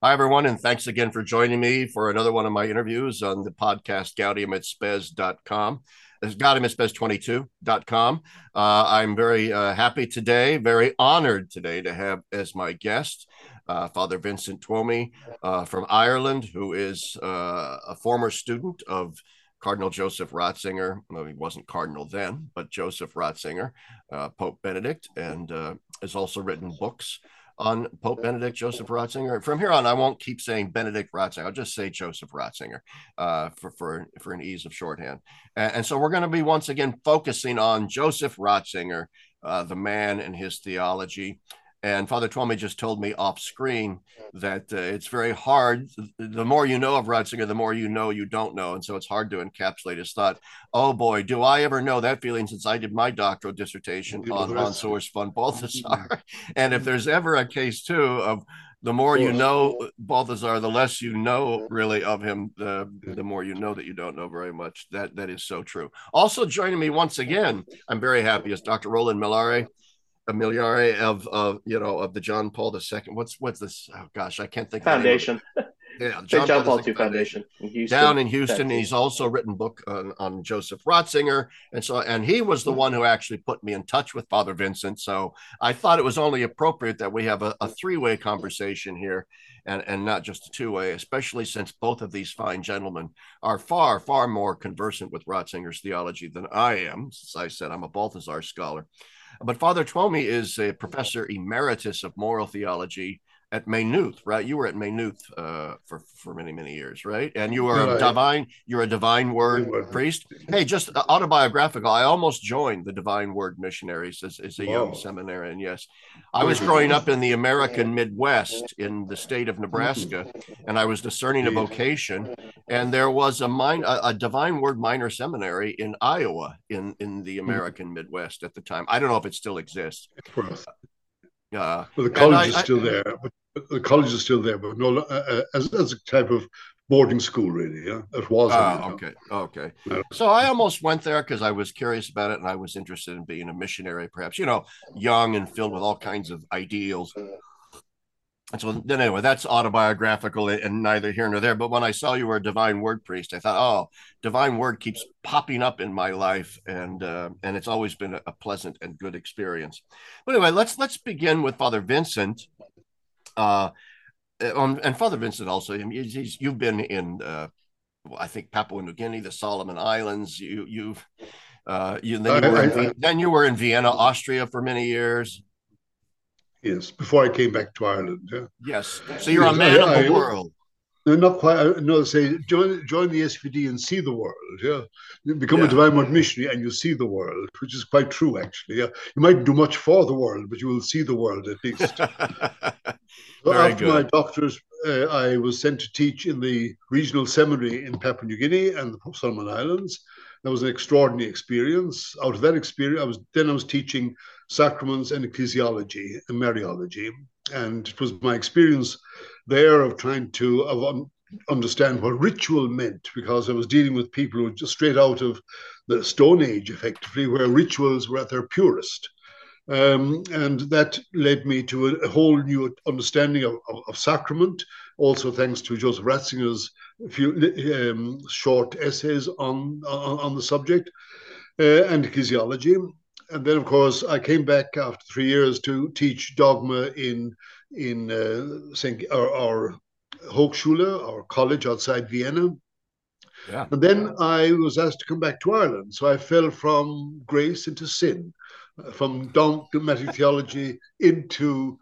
Hi, everyone, and thanks again for joining me for another one of my interviews on the podcast gaudium et Spes.com. It's gaudium22.com. Uh, I'm very uh, happy today, very honored today to have as my guest uh, Father Vincent Twomey uh, from Ireland, who is uh, a former student of Cardinal Joseph Ratzinger. Well, he wasn't Cardinal then, but Joseph Ratzinger, uh, Pope Benedict, and has also written books on Pope Benedict Joseph Ratzinger. From here on, I won't keep saying Benedict Ratzinger. I'll just say Joseph Ratzinger uh, for, for, for an ease of shorthand. And, and so we're going to be once again focusing on Joseph Ratzinger, uh, the man and his theology. And Father Twomey just told me off screen mm. that uh, it's very hard. The more you know of Ratzinger, the more you know you don't know. And so it's hard to encapsulate his thought. Oh boy, do I ever know that feeling since I did my doctoral dissertation on Urs von Balthasar. Mm-hmm. and if there's ever a case, too, of the more you know Balthasar, the less you know mm-hmm. really of him, the, mm-hmm. the more you know that you don't know very much. That That is so true. Also joining me once again, I'm very happy, is Dr. Roland Millare Millare of of you know of the John Paul II. What's what's this? Oh gosh, I can't think. Foundation. Yeah, John, John Paul, II Foundation, in Houston, down in Houston. He's also written book on, on, Joseph Ratzinger, and so and he was the mm-hmm. one who actually put me in touch with Father Vincent. So I thought it was only appropriate that we have a, a three way conversation here, and and not just a two way, especially since both of these fine gentlemen are far far more conversant with Ratzinger's theology than I am. As I said, I'm a Balthasar scholar. But Father Twomey is a professor emeritus of moral theology at Maynooth, right? You were at Maynooth uh, for for many many years, right? And you are a divine. You're a divine word priest. Hey, just autobiographical. I almost joined the Divine Word Missionaries as, as a Whoa. young seminarian. Yes, I was growing up in the American Midwest in the state of Nebraska, and I was discerning a vocation. And there was a mine, a, a Divine Word minor seminary in Iowa, in in the hmm. American Midwest at the time. I don't know if it still exists. Uh, well, the college I, is still I, there, but the college is still there, but no, uh, uh, as, as a type of boarding school, really. Yeah, it was. Uh, okay, okay. So I almost went there because I was curious about it, and I was interested in being a missionary, perhaps. You know, young and filled with all kinds of ideals. And so then anyway, that's autobiographical and neither here nor there. But when I saw you were a divine word priest, I thought, oh, divine word keeps popping up in my life, and uh, and it's always been a pleasant and good experience. But anyway, let's let's begin with Father Vincent. Uh, um, and Father Vincent also, he's, he's, you've been in, uh, I think Papua New Guinea, the Solomon Islands. You you've uh, you then you, were in, then you were in Vienna, Austria for many years. Yes, before I came back to Ireland. Yeah. Yes. So you're yes, a man I, of the I, world. No, not quite. No, say join join the SVD and see the world. Yeah, you become yeah. a divine word missionary and you see the world, which is quite true actually. Yeah, you might do much for the world, but you will see the world at least. so after good. my doctorate, uh, I was sent to teach in the regional seminary in Papua New Guinea and the Solomon Islands. That was an extraordinary experience. Out of that experience, I was then I was teaching sacraments and ecclesiology and Mariology. And it was my experience there of trying to of understand what ritual meant because I was dealing with people who were just straight out of the Stone Age, effectively, where rituals were at their purest. Um, and that led me to a, a whole new understanding of, of, of, sacrament. Also, thanks to Joseph Ratzinger's few um, short essays on, on, on the subject uh, and ecclesiology and then of course I came back after three years to teach dogma in in uh, St. Our, our Hochschule, our college outside Vienna. Yeah. And then I was asked to come back to Ireland. So I fell from grace into sin, uh, from dogmatic theology into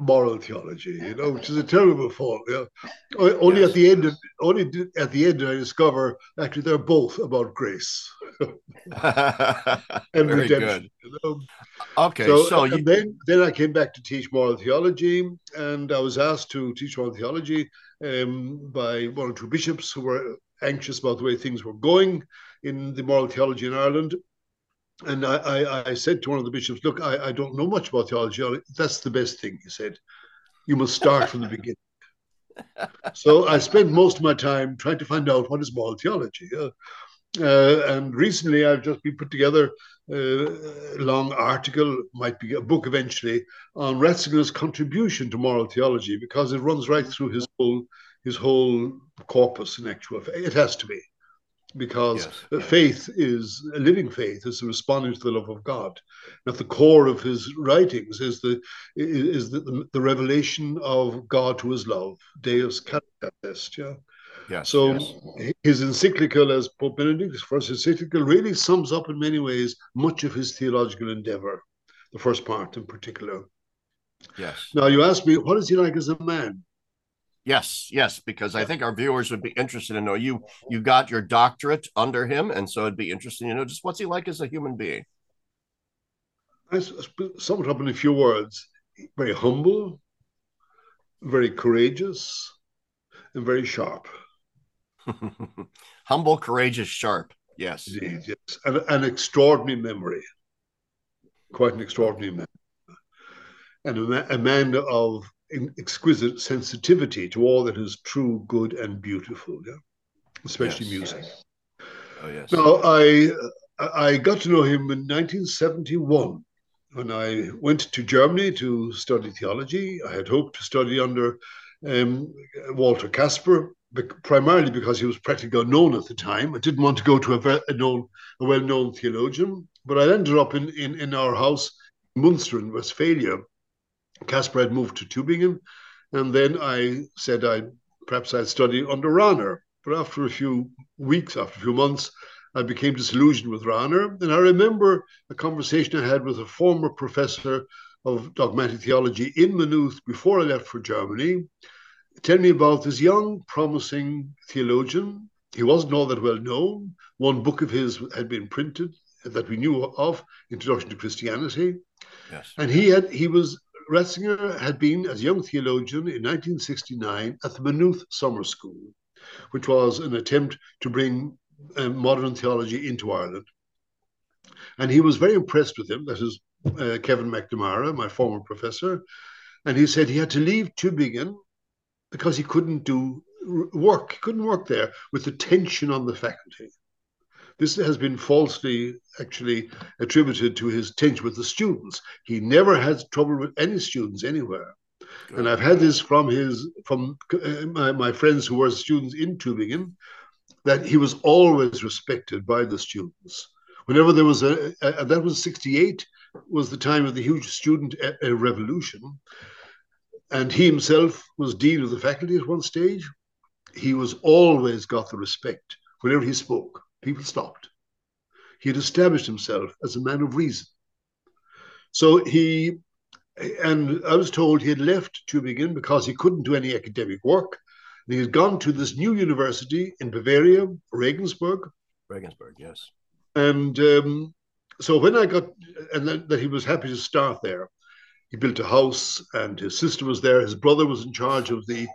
moral theology, you know, which is a terrible. You know? Only yes. at the end, of, only at the end, I discover actually they're both about grace and Very redemption. You know? Okay, so, so you... then then I came back to teach moral theology, and I was asked to teach moral theology um, by one or two bishops who were anxious about the way things were going in the moral theology in Ireland. And I, I, I said to one of the bishops, "Look, I, I don't know much about theology. That's the best thing." He said, "You must start from the beginning." so I spent most of my time trying to find out what is moral theology. Uh, Uh, and recently, I've just been put together uh, a long article, might be a book eventually, on Ratzinger's contribution to moral theology because it runs right through his whole his whole corpus. In actual, fact. it has to be because yes. faith is a living faith is responding to the love of God. At the core of his writings is the is the, the revelation of God to his love, Deus Caritas. Yeah. Yes, so yes. his encyclical, as Pope Benedict's first encyclical, really sums up in many ways much of his theological endeavor, the first part in particular. Yes. Now you ask me, what is he like as a man? Yes, yes, because I think our viewers would be interested to know you. You got your doctorate under him, and so it'd be interesting to know just what's he like as a human being. I sum it up in a few words: very humble, very courageous, and very sharp. humble, courageous, sharp. Yes, Indeed, yes, and an extraordinary memory. Quite an extraordinary man, and a, a man of exquisite sensitivity to all that is true, good, and beautiful. Yeah, especially yes, music. Yes. Oh yes. Now I I got to know him in 1971 when I went to Germany to study theology. I had hoped to study under um, Walter Kasper, primarily because he was practically unknown at the time. I didn't want to go to a, a known, a well-known theologian, but I ended up in, in, in our house in Munster in Westphalia, Kasper had moved to Tübingen, and then I said I perhaps I'd study under Rahner. But after a few weeks, after a few months, I became disillusioned with Rahner. And I remember a conversation I had with a former professor of dogmatic theology in Maynooth before I left for Germany, telling me about this young, promising theologian. He wasn't all that well known. One book of his had been printed that we knew of, Introduction to Christianity. Yes. And he had he was Ratzinger had been, as a young theologian, in 1969 at the Maynooth Summer School, which was an attempt to bring uh, modern theology into Ireland. And he was very impressed with him. That is uh, Kevin McNamara, my former professor. And he said he had to leave Tübingen because he couldn't do work, he couldn't work there with the tension on the faculty. This has been falsely actually attributed to his tension with the students. He never had trouble with any students anywhere. Good. And I've had this from his from uh, my, my friends who were students in Tübingen, that he was always respected by the students. Whenever there was a, a that was 68 was the time of the huge student a, a revolution. And he himself was dean of the faculty at one stage. He was always got the respect whenever he spoke. People stopped. He had established himself as a man of reason. So he, and I was told he had left Tübingen because he couldn't do any academic work. And he had gone to this new university in Bavaria, Regensburg. Regensburg, yes. And um, so when I got, and that, that he was happy to start there, he built a house and his sister was there. His brother was in charge of the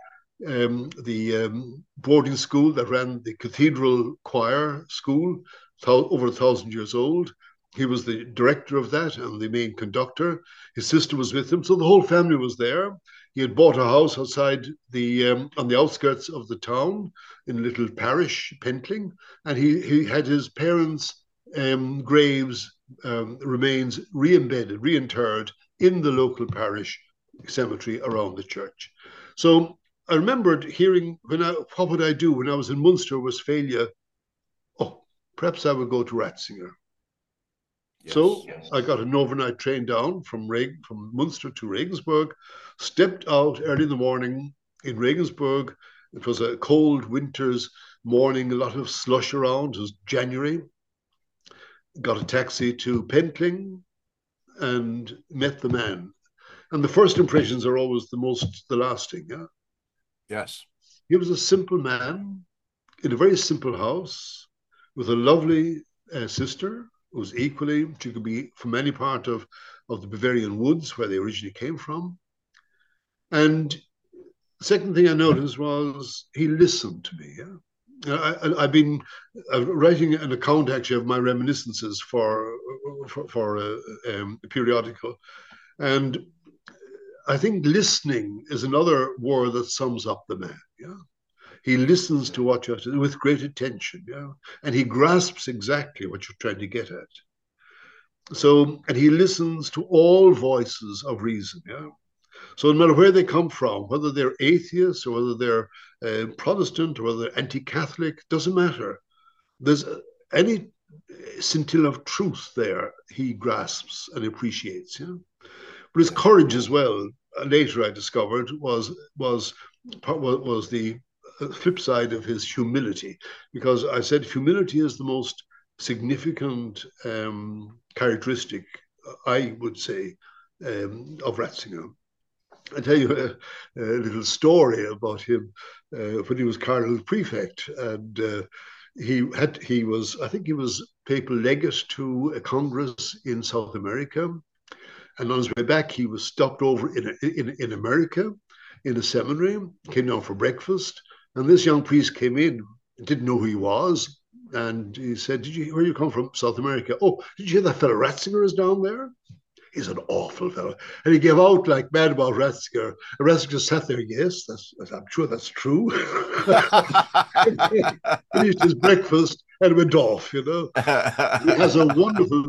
um, the um, boarding school that ran the cathedral choir school, over a thousand years old. He was the director of that and the main conductor. His sister was with him, so the whole family was there. He had bought a house outside the um, on the outskirts of the town in a little parish, Pentling, and he he had his parents' um, graves um, remains re-embedded, reinterred in the local parish cemetery around the church. So I remembered hearing when I what would I do when I was in Munster, Westphalia? Oh, perhaps I would go to Ratzinger. Yes, so yes. I got an overnight train down from Reg- from Munster to Regensburg, stepped out early in the morning in Regensburg. It was a cold winter's morning, a lot of slush around. It was January. Got a taxi to Pentling and met the man. And the first impressions are always the most the lasting. Yeah. Yes. He was a simple man in a very simple house with a lovely uh, sister who was equally, she could be from any part of, of the Bavarian woods where they originally came from. And the second thing I noticed was he listened to me. Yeah? I, have been uh, writing an account actually of my reminiscences for for, for a, uh, um, a periodical, and I think listening is another word that sums up the man. Yeah, He listens to what you have to do with great attention, yeah, and he grasps exactly what you're trying to get at. So, and he listens to all voices of reason, yeah. So, no matter where they come from, whether they're atheists or whether they're uh, Protestant or whether they're anti-Catholic, doesn't matter. There's any scintilla of truth there he grasps and appreciates. Yeah? But his courage as well. Later, I discovered was was was the flip side of his humility, because I said humility is the most significant um, characteristic, I would say, um, of Ratzinger. I tell you a, a, little story about him uh, when he was cardinal prefect, and uh, he had he was I think he was papal legate to a congress in South America, and on his way back he was stopped over in a, in, in America in a seminary, came down for breakfast, and this young priest came in, didn't know who he was, and he said, "Did you where you come from? South America? Oh, did you hear that fellow Ratzinger is down there?" He's an awful fellow. And he gave out like mad about Ratzinger. And Ratzinger sat there, yes, that's, I'm sure that's true. Finished his breakfast and went off, you know. he has a wonderful,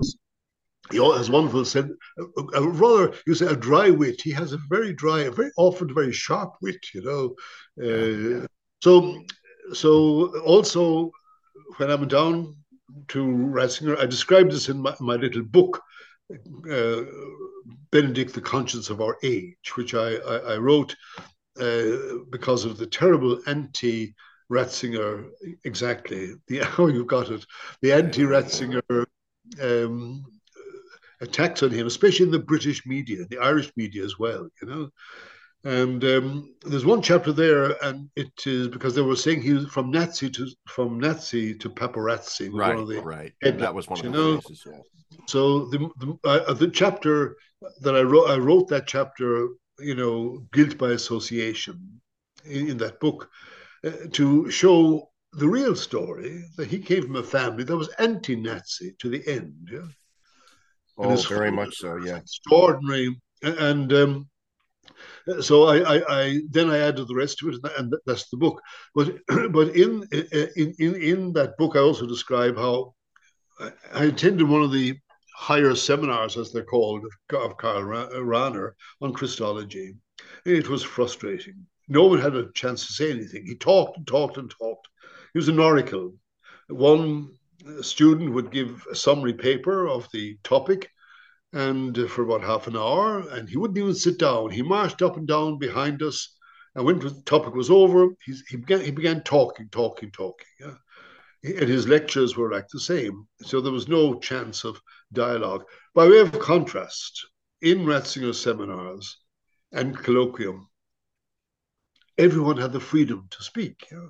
he has wonderful, sense, a, a rather, you say, a dry wit. He has a very dry, a very often very sharp wit, you know. Uh, so, so also when I'm down to Ratzinger, I described this in my, my little book, uh, Benedict, the Conscience of Our Age, which I, I, I wrote uh, because of the terrible anti Ratzinger, exactly, the, how you got it, the anti Ratzinger um, attacks on him, especially in the British media, the Irish media as well, you know. And um, there's one chapter there, and it is because they were saying he was from Nazi to from Nazi to paparazzi. Right, right. That was one of the? Cases, yeah. So the the, uh, the chapter that I wrote, I wrote that chapter, you know, guilt by association, in, in that book, uh, to show the real story that he came from a family that was anti-Nazi to the end. Yeah. Oh, very much so. Yeah. Extraordinary, and. Um, so I, I, I, then I added the rest to it, and that's the book. But but in in in in that book, I also describe how I attended one of the higher seminars, as they're called, of Karl Rahner on Christology. It was frustrating. No one had a chance to say anything. He talked and talked and talked. He was an oracle. One student would give a summary paper of the topic, and uh, for about half an hour, and he wouldn't even sit down. He marched up and down behind us, and when the topic was over, he, he began he began talking, talking, talking. Yeah? and his lectures were like the same. So there was no chance of dialogue. By way of contrast, in Ratzinger's seminars and colloquium, everyone had the freedom to speak. Yeah?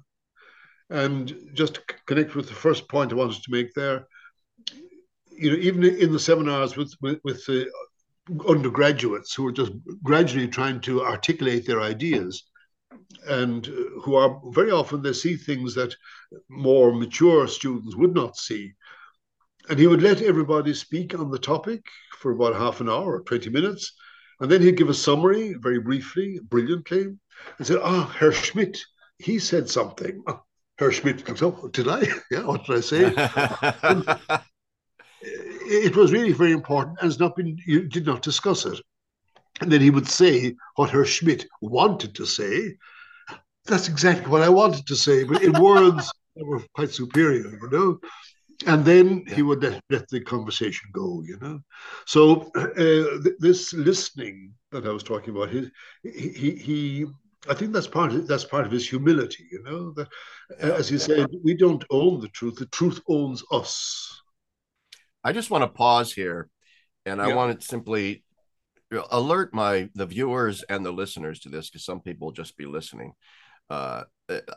And just to connect with the first point I wanted to make there, you know, even in the seminars with with, with the undergraduates who are just gradually trying to articulate their ideas, and who are very often they see things that more mature students would not see. And he would let everybody speak on the topic for about half an hour or 20 minutes. And then he'd give a summary very briefly, brilliantly, and said, Ah, Herr Schmidt, he said something. Oh, Herr Schmidt comes up, did I? Yeah, what did I say? it was really very important and it's not been, you did not discuss it. And then he would say what Herr Schmidt wanted to say. That's exactly what I wanted to say, but in words that were quite superior, you know. And then he would let, let the conversation go, you know. So uh, th- this listening that I was talking about, he, he, he, I think that's part of that's part of his humility, you know. That, as you said, we don't own the truth; the truth owns us. I just want to pause here, and I want to simply alert my the viewers and the listeners to this because some people will just be listening. Uh,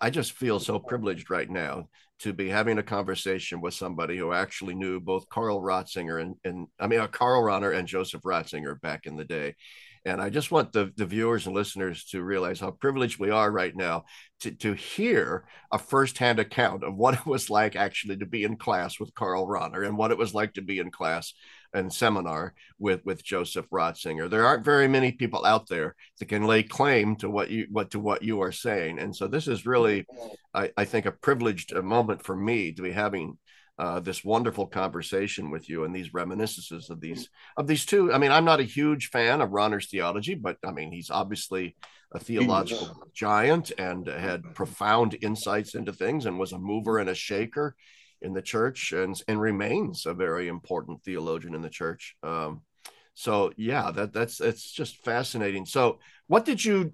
I just feel so privileged right now to be having a conversation with somebody who actually knew both Karl Ratzinger and, and I mean uh, Karl Rahner and Joseph Ratzinger back in the day, And I just want the, the viewers and listeners to realize how privileged we are right now to, to hear a firsthand account of what it was like actually to be in class with Karl Rahner and what it was like to be in class and seminar with with Joseph Ratzinger. There aren't very many people out there that can lay claim to what you what to what you are saying, and so this is really, I, I think, a privileged uh, moment for me to be having uh, this wonderful conversation with you and these reminiscences of these of these two. I mean, I'm not a huge fan of Rahner's theology, but I mean, he's obviously a theological giant and had profound insights into things and was a mover and a shaker in the church and and remains a very important theologian in the church. Um, so yeah, that that's it's just fascinating. So, what did you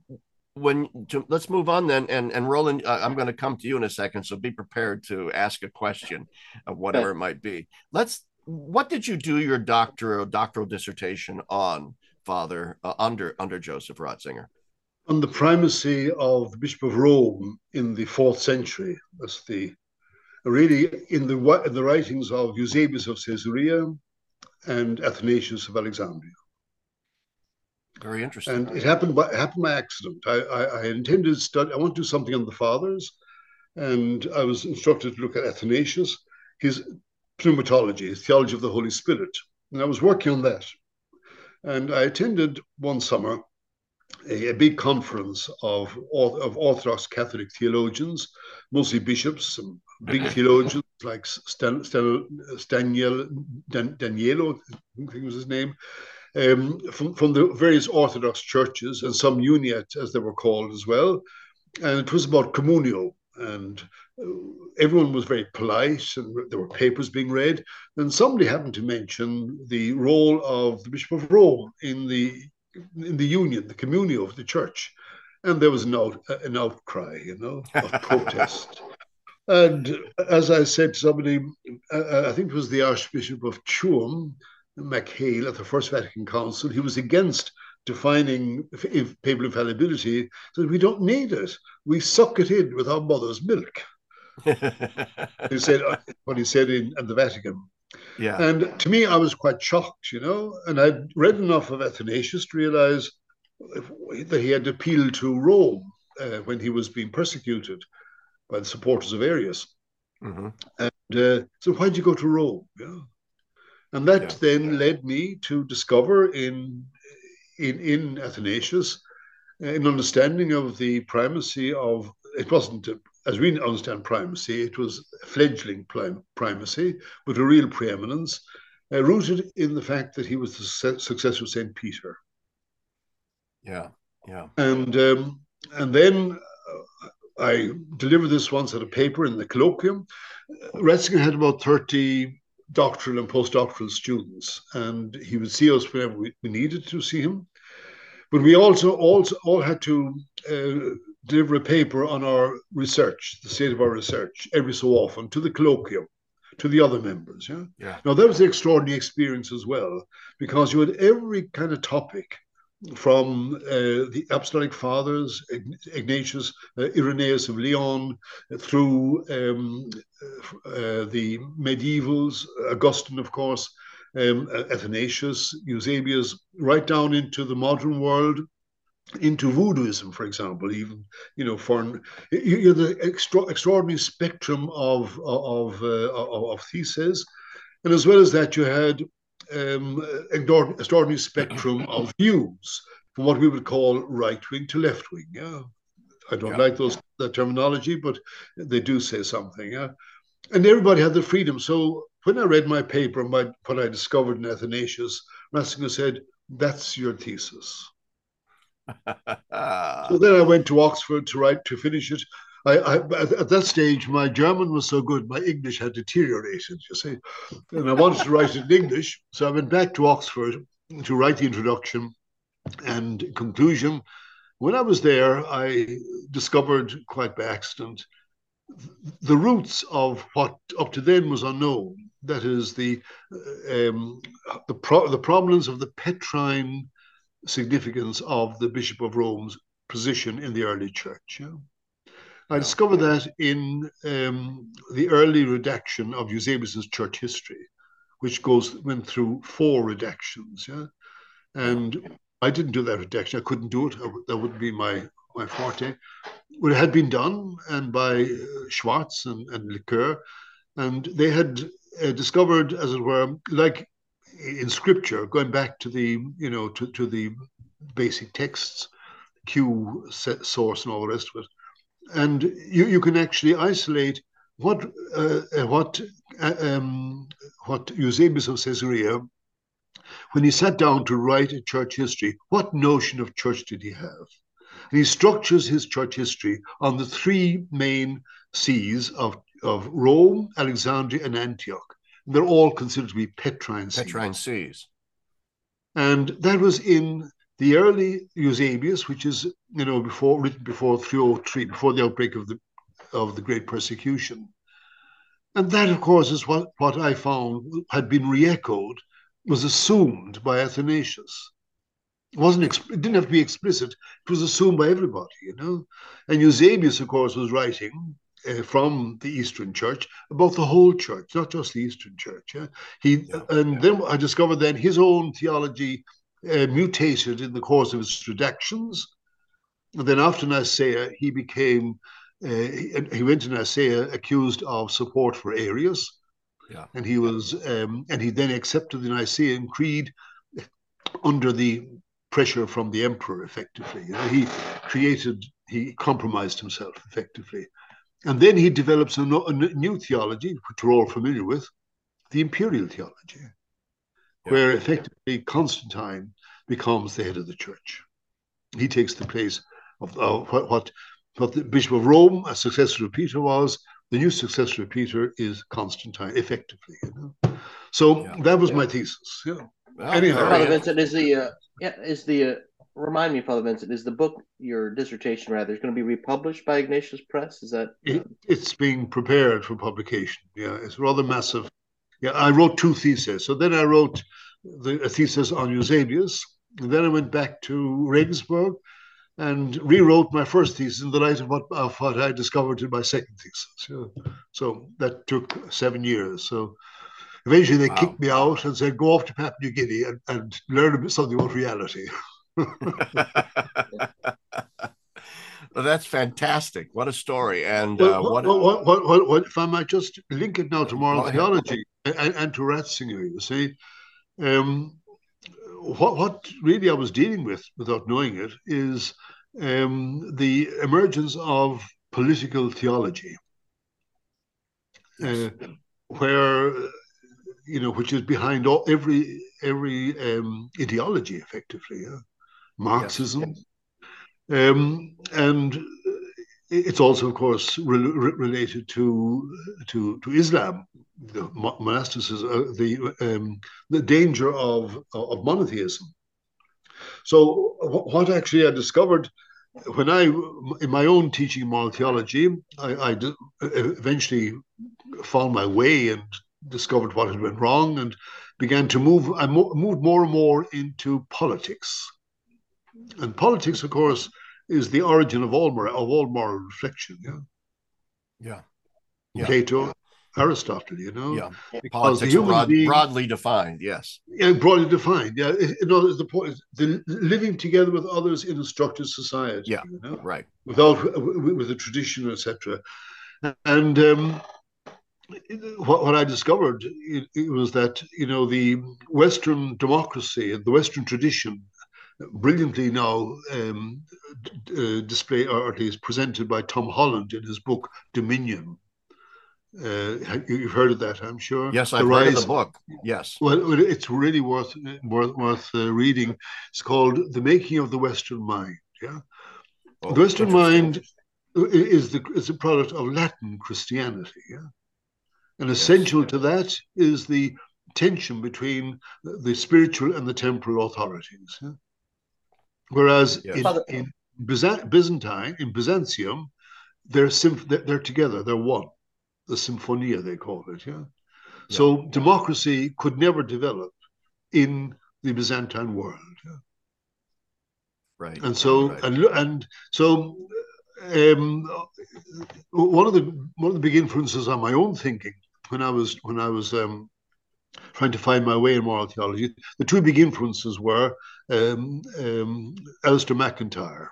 when to, let's move on then and and roland uh, i'm going to come to you in a second so be prepared to ask a question of whatever it might be. Let's what did you do your doctoral doctoral dissertation on father uh, under under joseph ratzinger? On the primacy of the bishop of rome in the fourth century that's the really in the in the writings of eusebius of caesarea and athanasius of alexandria very interesting. And it happened by happened by accident. I, I, I intended to study. I want to do something on the fathers, and I was instructed to look at Athanasius, his pneumatology, his theology of the Holy Spirit, and I was working on that. And I attended one summer a, a big conference of of Orthodox Catholic theologians, mostly bishops, and big theologians like Stan, Stan, Staniel Dan, Danielo, I think was his name, um, from, from the various Orthodox churches and some Uniat, as they were called as well. And it was about communio. And uh, everyone was very polite and there were papers being read. And somebody happened to mention the role of the Bishop of Rome in the in the union, the communio of the church. And there was an, out, an outcry, you know, of protest. And as I said to somebody, uh, I think it was the Archbishop of Tuam, MacHale at the First Vatican Council, he was against defining papal infallibility, said we don't need it. We suck it in with our mother's milk. he said what he said in, in the Vatican. Yeah. And to me, I was quite shocked, you know, and I'd read enough of Athanasius to realize that he had appealed to Rome uh, when he was being persecuted by the supporters of Arius. Mm-hmm. And uh, so, why'd you go to Rome? Yeah. And that yeah. then led me to discover in in, in Athanasius an understanding of the primacy of it wasn't a, as we understand primacy, it was fledgling primacy with a real preeminence, uh, rooted in the fact that he was the successor of Saint Peter. Yeah, yeah. And um, and then uh, I delivered this once at a paper in the colloquium. Ratzinger had about thirty doctoral and postdoctoral students, and he would see us whenever we, we needed to see him. But we also also all had to uh, deliver a paper on our research, the state of our research, every so often to the colloquium, to the other members. Yeah. yeah. Now that was an extraordinary experience as well, because you had every kind of topic from uh, the Apostolic Fathers, Ignatius, uh, Irenaeus of Lyon, through um, uh, the medievals, Augustine, of course, um, Athanasius, Eusebius, right down into the modern world, into voodooism, for example, even you know, for you, are the extra, extraordinary spectrum of of uh, of, of theses, and as well as that, you had um, extraordinary spectrum of views from what we would call right wing to left wing. Yeah, I don't yeah. like those that terminology, but they do say something. Yeah, and everybody had the freedom. So when I read my paper, my what I discovered in Athanasius, Ratzinger said, "That's your thesis." so then I went to Oxford to write to finish it. I, I, at that stage, my German was so good, my English had deteriorated, you see. And I wanted to write it in English. So I went back to Oxford to write the introduction and conclusion. When I was there, I discovered quite by accident the roots of what up to then was unknown. That is the um, the, pro- the prominence of the Petrine significance of the Bishop of Rome's position in the early church. Yeah? I discovered that in um, the early redaction of Eusebius's church history, which goes went through four redactions. Yeah, and I didn't do that redaction. I couldn't do it. that wouldn't be my my forte. But it had been done and by uh, Schwartz and, and Laqueur, and they had uh, discovered, as it were, like in scripture, going back to the you know to, to the basic texts, Q source and all the rest of it, and you, you can actually isolate what uh, uh what uh, um, what Eusebius of Caesarea, when he sat down to write a church history, what notion of church did he have? And he structures his church history on the three main sees of, of Rome, Alexandria, and Antioch. They're all considered to be Petrine sees. Petrine sees. And that was in the early Eusebius, which is you know before written before 303, before the outbreak of the of the Great Persecution. And that, of course, is what, what I found had been re-echoed, was assumed by Athanasius. It wasn't it didn't have to be explicit. It was assumed by everybody, you know. And Eusebius, of course, was writing uh, from the Eastern Church about the whole church, not just the Eastern Church. Yeah? He yeah, and yeah. then I discovered then his own theology uh, mutated in the course of his redactions. And then after Nicaea, he became uh, he, he, went to Nicaea accused of support for Arius. Yeah. And he was um, and he then accepted the Nicene Creed under the pressure from the emperor effectively. You know, he created he compromised himself effectively. And then he develops a, a new theology, which we're all familiar with, the imperial theology, yeah. where effectively Constantine becomes the head of the church. He takes the place of uh, what, what, what the Bishop of Rome, a successor of Peter, was. The new successor of Peter is Constantine, effectively. You know? So yeah. that was yeah. my thesis. Yeah. Well, Anyhow, Father Vincent is the uh, yeah is the uh, remind me, Father Vincent, is the book your dissertation rather is going to be republished by Ignatius Press? Is that it, it's being prepared for publication? Yeah, it's rather massive. Yeah, I wrote two theses. So then I wrote the, a thesis on Eusebius, and then I went back to Regensburg and rewrote my first thesis in the light of what, of what I discovered in my second thesis. So, so that took seven years. So eventually they wow. kicked me out and said, go off to Papua New Guinea and, and learn a bit something about reality. well, that's fantastic. What a story. And uh, what, what, what, what, what, if I might just link it now to moral theology and, and, to Ratzinger, you see, um, what, what really I was dealing with, without knowing it, is um, the emergence of political theology, uh, where you know, which is behind all, every every um, ideology, effectively. Yeah? Marxism. Yes. Um, and it's also, of course, re related to, to, to Islam, the monasticism, uh, the, um, the danger of, of monotheism. So, what actually I discovered when I, in my own teaching moral theology, I, I eventually found my way and discovered what had went wrong and began to move. I moved more and more into politics and politics, of course, is the origin of all moral, of all moral reflection. Yeah. Yeah. yeah. Plato, Aristotle, you know. Yeah. Because politics broad, being, broadly defined. Yes. Yeah, broadly defined. Yeah. You know, the point the living together with others in a structured society. Yeah. You know? Right. Without with a tradition, etc. And um, what, what I discovered it, it was that you know the Western democracy and the Western tradition brilliantly now um, uh, displayed, or at least presented by Tom Holland in his book Dominion. Uh, you've heard of that, I'm sure. Yes, I've the heard of the book. Yes. Well, it's really worth worth, worth uh, reading. It's called "The Making of the Western Mind." Yeah, oh, the Western mind is the is a product of Latin Christianity. Yeah, and yes, essential yes. to that is the tension between the spiritual and the temporal authorities. Yeah? Whereas yes. in, in Byzantine, in Byzantium, they're, they're together, they're one. The symphonia, they call it. Yeah. yeah. So democracy could never develop in the Byzantine world. Yeah? Right. And so right. and and so um, one of the one of the big influences on my own thinking when I was when I was um, trying to find my way in moral theology, the two big influences were um, um, Alasdair MacIntyre.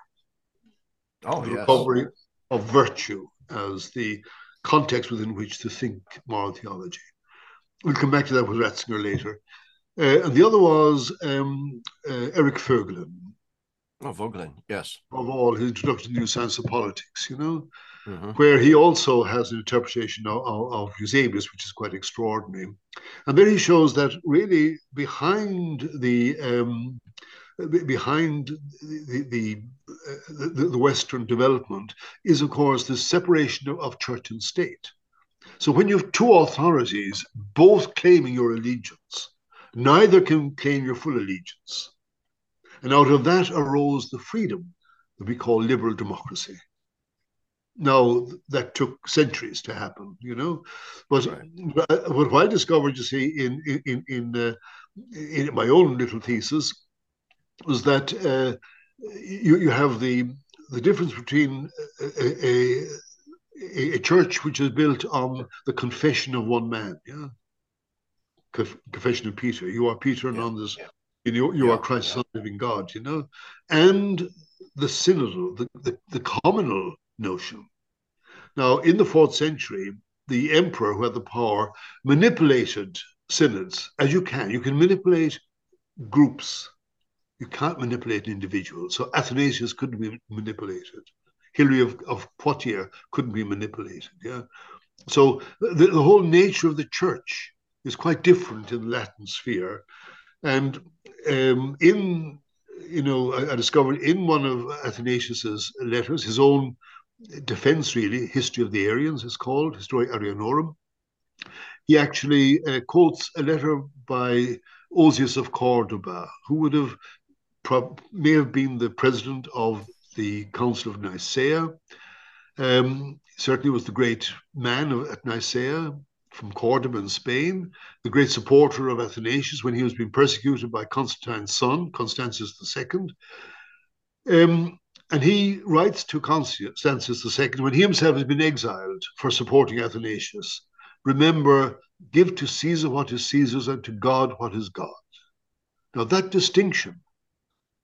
Oh, the yes. recovery of virtue as the context within which to think moral theology. We'll come back to that with Ratzinger later. Uh, and the other was um, uh, Eric Voegelin, Oh, Voegelin, yes. of all, his introduction to the new science of politics, you know, hmm where he also has an interpretation of, of, of Eusebius, which is quite extraordinary. And there he shows that really behind the um, behind the the, uh, the the Western development is, of course, the separation of, of church and state. So when you have two authorities both claiming your allegiance, neither can claim your full allegiance. And out of that arose the freedom that we call liberal democracy. Now, that took centuries to happen, you know. But Right. what I discovered, you see, in in in, uh, in my own little thesis, was that uh, you you have the the difference between a, a, a, church which is built on the confession of one man, yeah, Conf- confession of Peter. You are Peter, and Yeah. on this, you know, you Yeah. are Christ's Son, living God, you know, and the synodal, the, the, the communal notion. Now, in the fourth century, the emperor who had the power manipulated synods as you can. You can manipulate groups. You can't manipulate an individual. So Athanasius couldn't be manipulated. Hilary of, of Poitiers couldn't be manipulated. Yeah. So the, the whole nature of the church is quite different in the Latin sphere. And um, in, you know, I, I discovered in one of Athanasius's letters, his own defense, really, History of the Arians is called, Historia Arianorum. He actually uh, quotes a letter by Osius of Cordoba, who would have prob- may have been the president of the Council of Nicaea. Um, certainly was the great man at Nicaea from Cordoba in Spain, the great supporter of Athanasius when he was being persecuted by Constantine's son, Constantius II. Um, and he writes to Constantius II when he himself has been exiled for supporting Athanasius remember, give to Caesar what is Caesar's and to God what is God. Now, that distinction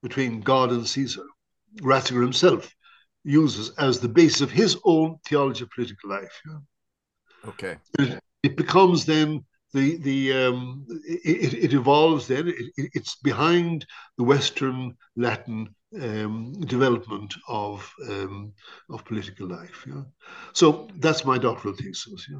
between God and Caesar, Ratzinger himself uses as the basis of his own theology of political life. Okay. It becomes then the the um, it, it evolves then it, it- it's behind the Western Latin um, development of um, of political life. Yeah, so that's my doctoral thesis. Yeah.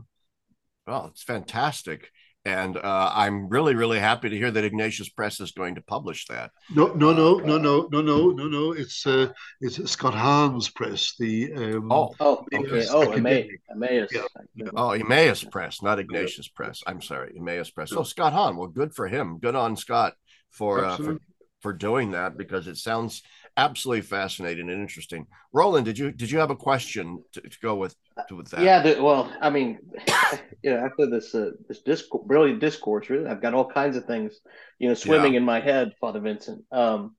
Well, it's fantastic. And uh, I'm really, really happy to hear that Ignatius Press is going to publish that. No, no, no, no, no, no, no, no, no. It's uh, it's Scott Hahn's press. The um, Oh, Oh, okay. Oh, academic. Emmaus. Emmaus. Yeah. oh, Emmaus Press, not Ignatius Press. I'm sorry, Emmaus Press. Oh, Scott Hahn. Well, good for him. Good on Scott for uh, for, for doing that because it sounds absolutely fascinating and interesting. Roland, did you did you have a question to, to go with to, with that? Yeah, the, well, I mean, you know, after this uh, this discourse, brilliant discourse, really, I've got all kinds of things, you know, swimming Yeah. in my head, Father Vincent. Um,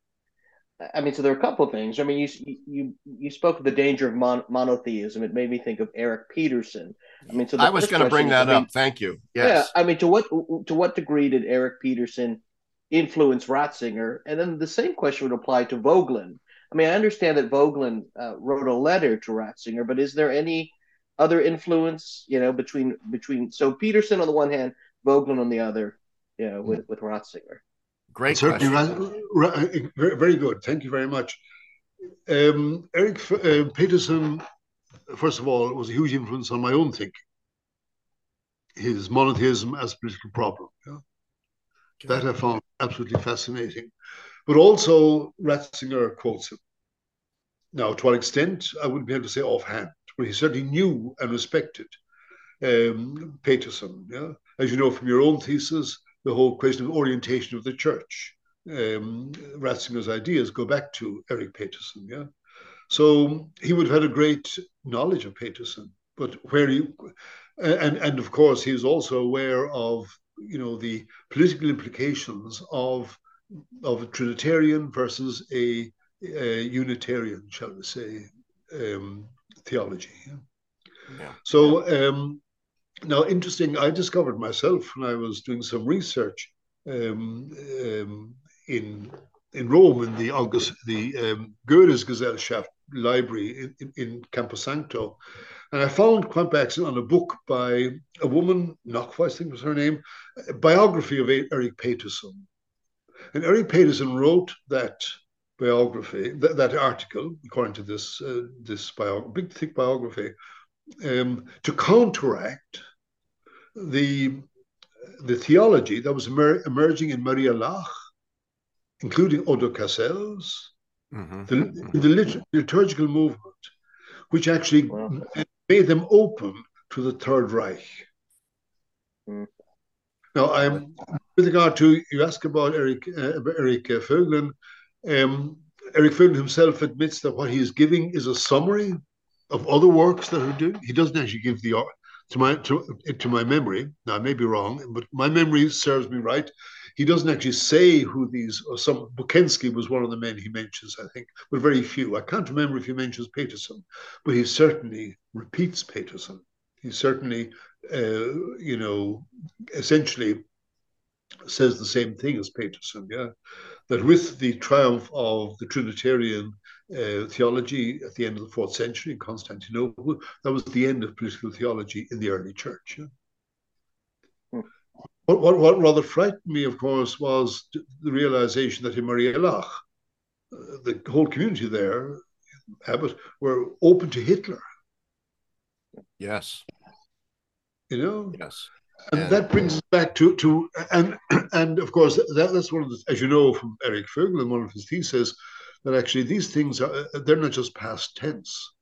I mean, so there are a couple of things. I mean, you you you spoke of the danger of mon- monotheism. It made me think of Eric Peterson. I mean, so I was going to bring that I mean, up. Thank you. Yes. Yeah, I mean, to what to what degree did Eric Peterson influence Ratzinger? And then the same question would apply to Voegelin. I mean, I understand that Voegelin uh, wrote a letter to Ratzinger, but is there any other influence, you know, between between so Peterson on the one hand, Vogelin on the other, you know, with with Ratzinger? Great Certainly, question. ra- ra- very, very good. Thank you very much. Um, Eric uh, Peterson, first of all, was a huge influence on my own thinking. His monotheism as a political problem. yeah. That I found absolutely fascinating. But also, Ratzinger quotes him. Now, to what extent, I wouldn't be able to say offhand, but he certainly knew and respected um, Peterson. Yeah? As you know from your own thesis, the whole question of orientation of the church. Um, Ratzinger's ideas go back to Eric Peterson. Yeah, so he would have had a great knowledge of Peterson, but where you and and of course he was also aware of you know the political implications of of a Trinitarian versus a, a Unitarian, shall we say, um, theology. Yeah? Yeah. So um, now, interesting. I discovered myself when I was doing some research um, um, in in Rome in the August the um, Görres Gesellschaft library in, in, in Camposanto, and I found quite by on a book by a woman, Nockfa, I think was her name, a biography of Eric Peterson. And Eric Peterson wrote that biography, that, that article, according to this uh, this bio, big thick biography, um, to counteract the the theology that was emer- emerging in Maria Laach, including Odo Casel, mm-hmm. the, the lit- liturgical movement, which actually wow. Made them open to the Third Reich. Mm. Now, I'm with regard to you ask about Eric uh, Eric uh. Um, Eric Voegelin himself admits that what he is giving is a summary of other works that are doing. He doesn't actually give the to my to, to my memory. Now I may be wrong, but my memory serves me right. He doesn't actually say who these. Or some Bukensky was one of the men he mentions, I think, but very few. I can't remember if he mentions Peterson, but he certainly repeats Peterson. He certainly, uh, you know, essentially says the same thing as Peterson. Yeah, that with the triumph of the Trinitarian uh, theology at the end of the fourth century in Constantinople. That was the end of political theology in the early church. Yeah? What, what, what, rather frightened me, of course, was the realization that in Maria Laach, uh, the whole community there, Abbot, were open to Hitler. Yes. You know? Yes. And that brings us back to, to and and of course that, that's one of the as you know from Eric Voegelin, one of his theses that actually these things are uh, they're not just past tense.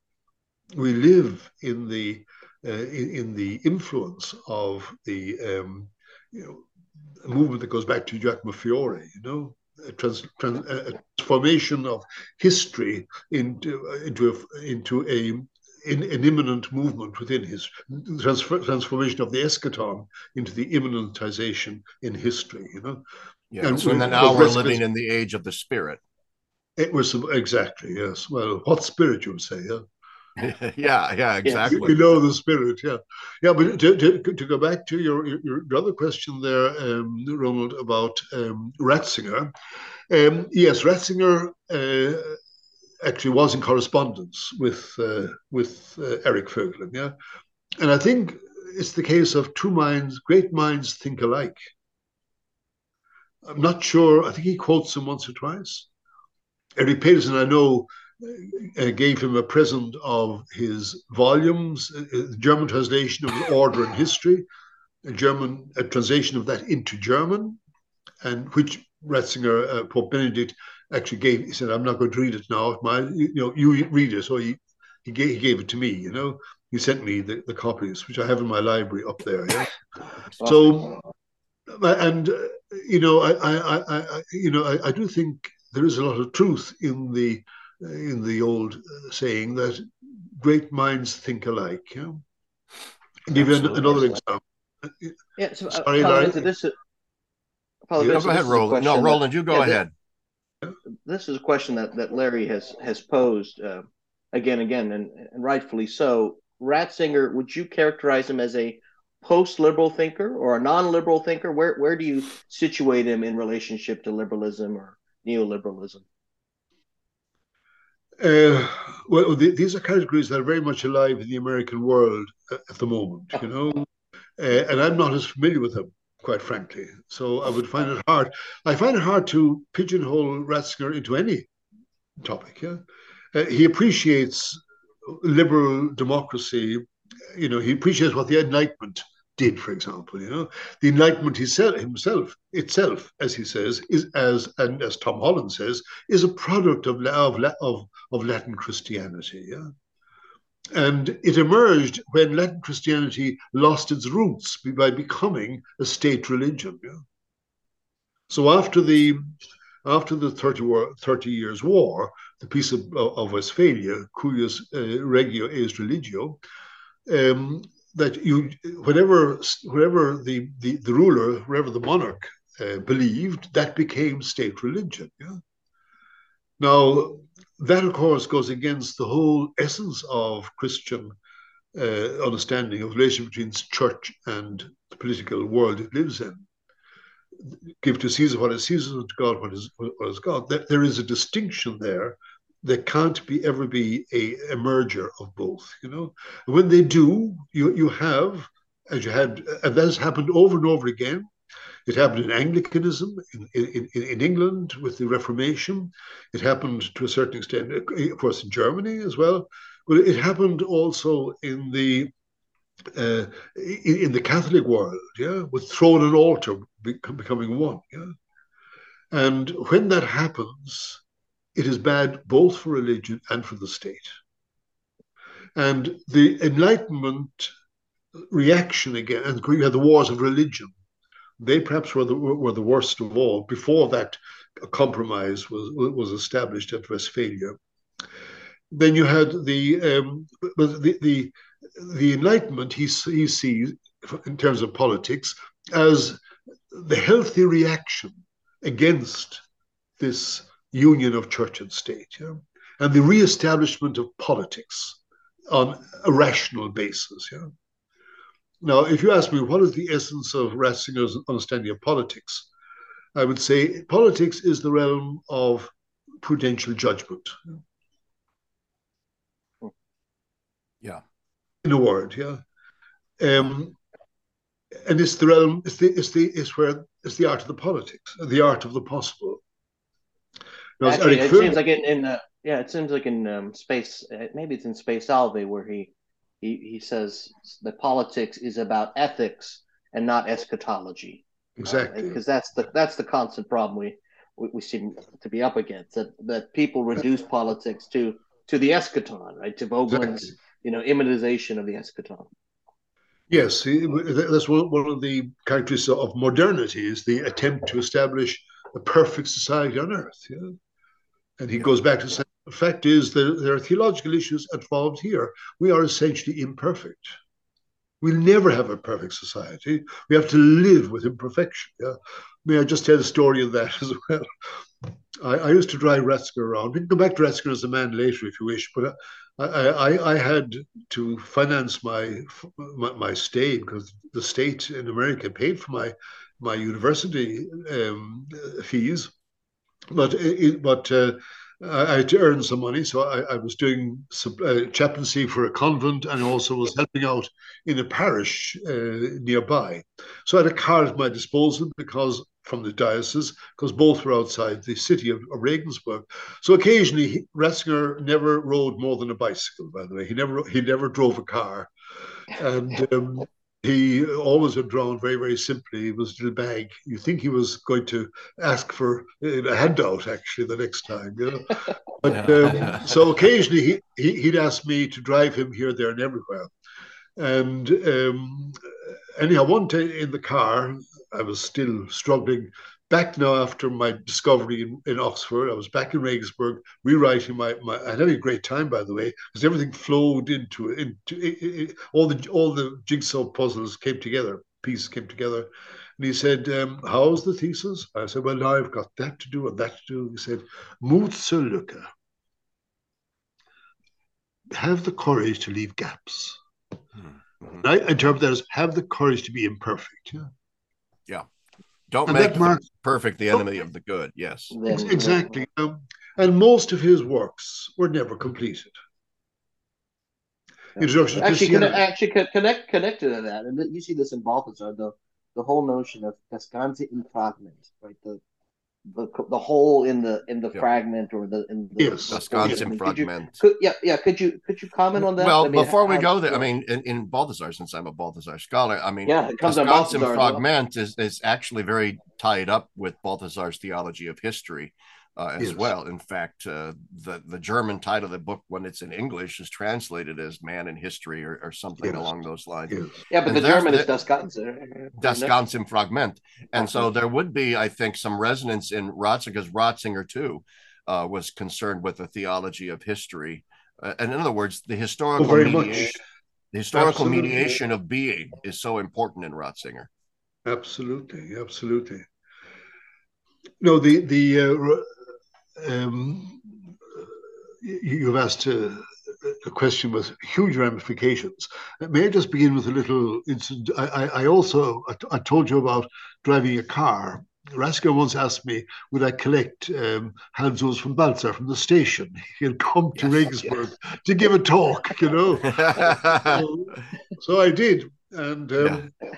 We live in the uh, in, in, the influence of the um, you know a movement that goes back to Giacomo Fiore, you know, a, trans, trans, a transformation of history into into a, into a in, an imminent movement within his transfer, transformation of the eschaton into the immanentization in history, you know. Yeah, and so now we're living in the age of the spirit. It was exactly yes. Well, what spirit you would say, yeah. yeah, yeah, exactly. We know the spirit, yeah, yeah. But to, to, to go back to your, your, your other question there, um, Ronald, about um, Ratzinger. Um, yes, Ratzinger uh, actually was in correspondence with uh, with uh, Eric Voegelin, yeah, and I think it's the case of two minds, great minds think alike. I'm not sure. I think he quotes him once or twice. Eric Peterson, I know, gave him a present of his volumes, uh, uh German translation of Order and History, a German a translation of that into German, and which Ratzinger, uh, Pope Benedict, actually gave. He said, "I'm not going to read it now. My, you know, you read it." So he he gave, he gave it to me. You know, he sent me the, the copies, which I have in my library up there. Yeah. so, and uh, you know, I, I, I, you know, I, I do think there is a lot of truth in the in the old uh, saying that great minds think alike. Yeah? give you another example. Yeah, so, uh, Sorry, Larry. This is, no, go ahead, Roland. No, Roland, you go yeah, ahead. This, this, is a question that, that Larry has has posed uh, again, again, and, and rightfully so. Ratzinger, would you characterize him as a post-liberal thinker or a non-liberal thinker? Where where do you situate him in relationship to liberalism or neoliberalism? Uh, well, the, these are categories that are very much alive in the American world at, at the moment, you know, uh, and I'm not as familiar with them, quite frankly. So I would find it hard. I find it hard to pigeonhole Ratzinger into any topic. Yeah, uh, he appreciates liberal democracy. You know, he appreciates what the Enlightenment did, for example. You know, the Enlightenment himself, itself, as he says, is as and as Tom Holland says, is a product of of of, of Latin Christianity. Yeah. And it emerged when Latin Christianity lost its roots by becoming a state religion. Yeah? So after the after the 30, war, 30 years war, the Peace of, of Westphalia, cuius uh, regio est religio, um, that you whatever whatever the the, the ruler whatever the monarch uh, believed that became state religion yeah now that of course goes against the whole essence of christian uh, understanding of relationship between church and the political world it lives in give to Caesar what is Caesar, and to God what is what is God. There is a distinction there. There can't be ever be a, a merger of both. You know, when they do, you you have as you had, and that has happened over and over again. It happened in Anglicanism in, in, in, England with the Reformation. It happened to a certain extent, of course, in Germany as well. But it happened also in the uh, in, in, the Catholic world, yeah, with throne and altar becoming one, yeah. And when that happens, it is bad both for religion and for the state. And the Enlightenment reaction again, and you had the wars of religion. They perhaps were the were the worst of all. Before that a compromise was was established at Westphalia, then you had the um, the, the the Enlightenment he, he sees in terms of politics as the healthy reaction against this union of church and state, yeah? and the re-establishment of politics on a rational basis. Yeah? Now, if you ask me what is the essence of Ratzinger's understanding of politics, I would say politics is the realm of prudential judgment. Yeah in a word, yeah. Um, and it's the realm, it's the, it's the, it's where it's the art of the politics, the art of the possible. Now, Actually, it seems like in, in uh, yeah, it seems like in um, space, uh, maybe it's in Spe Salvi where he, he he says that politics is about ethics and not eschatology. Exactly, because uh, that's the that's the constant problem we, we, we seem to be up against that that people reduce politics to to the eschaton, right? To Voegelin's exactly you know, immanization of the eschaton. Yes, that's one of the characteristics of modernity is the attempt to establish a perfect society on earth. Yeah? And he goes back to say, the fact is that there are theological issues involved here. We are essentially imperfect. We'll never have a perfect society. We have to live with imperfection. Yeah? May I just tell a story of that as well? I, I used to drive Ratzinger around. We can go back to Ratzinger as a man later if you wish, but I, I, I had to finance my, my, my stay because the state in America paid for my my university um, fees, but it, but uh, I had to earn some money, so I, I was doing uh, chaplaincy for a convent and also was helping out in a parish uh, nearby. So I had a car at my disposal because from the diocese, because both were outside the city of, of Regensburg. So occasionally, Ratzinger never rode more than a bicycle. By the way, he never he never drove a car, and um, he always had drawn very, very simply. He was a little bag. You think he was going to ask for a handout actually the next time, you know. But um, so occasionally he, he would ask me to drive him here, there, and everywhere. And um, anyhow, one day in the car, I was still struggling back now after my discovery in, in Oxford. I was back in Regensburg rewriting my, my I had a great time by the way because everything flowed into it into it, it, all the all the jigsaw puzzles came together pieces came together. And he said um, how's the thesis? I said well now I've got that to do and that to do. He said Mut zur Lücke have the courage to leave gaps. Mm-hmm. I interpret that as have the courage to be imperfect. Yeah. Yeah don't and make the perfect the enemy of the good. Yes, exactly. Um, and most of his works were never completed. Introduction actually, connect, actually connect connected to that, and you see this in Balthasar, the the whole notion of das Ganze im Fragment, right? The the the hole in the in the yeah. fragment or the in the yes, Wisconsin fragment. Could, yeah, yeah. Could you could you comment on that? Well, I mean, before we go there, I mean, in, in Balthasar, since I'm a Balthasar scholar, I mean, yeah, it comes Wisconsin fragment well. is is actually very tied up with Balthasar's theology of history uh, as yes. well. In fact, uh, the the German title of the book, when it's in English, is translated as "Man in History" or, or something yes. along those lines. Yes. Yeah, but and the German is Das Ganze. Das Ganze im Fragment, and so there would be, I think, some resonance in Ratzinger's Ratzinger too uh, was concerned with the theology of history, uh, and in other words, the historical oh, mediation, the historical absolutely. mediation of being is so important in Ratzinger. Absolutely, absolutely. No, the the uh, um, you've asked a, a, question with huge ramifications. May I just begin with a little incident? I, I, also I, told you about driving a car Ratzinger once asked me, would I collect um, von Balthasar from the station? He had come to yes, Regensburg yes. to give a talk, you know. so, so, I did. And um, yeah.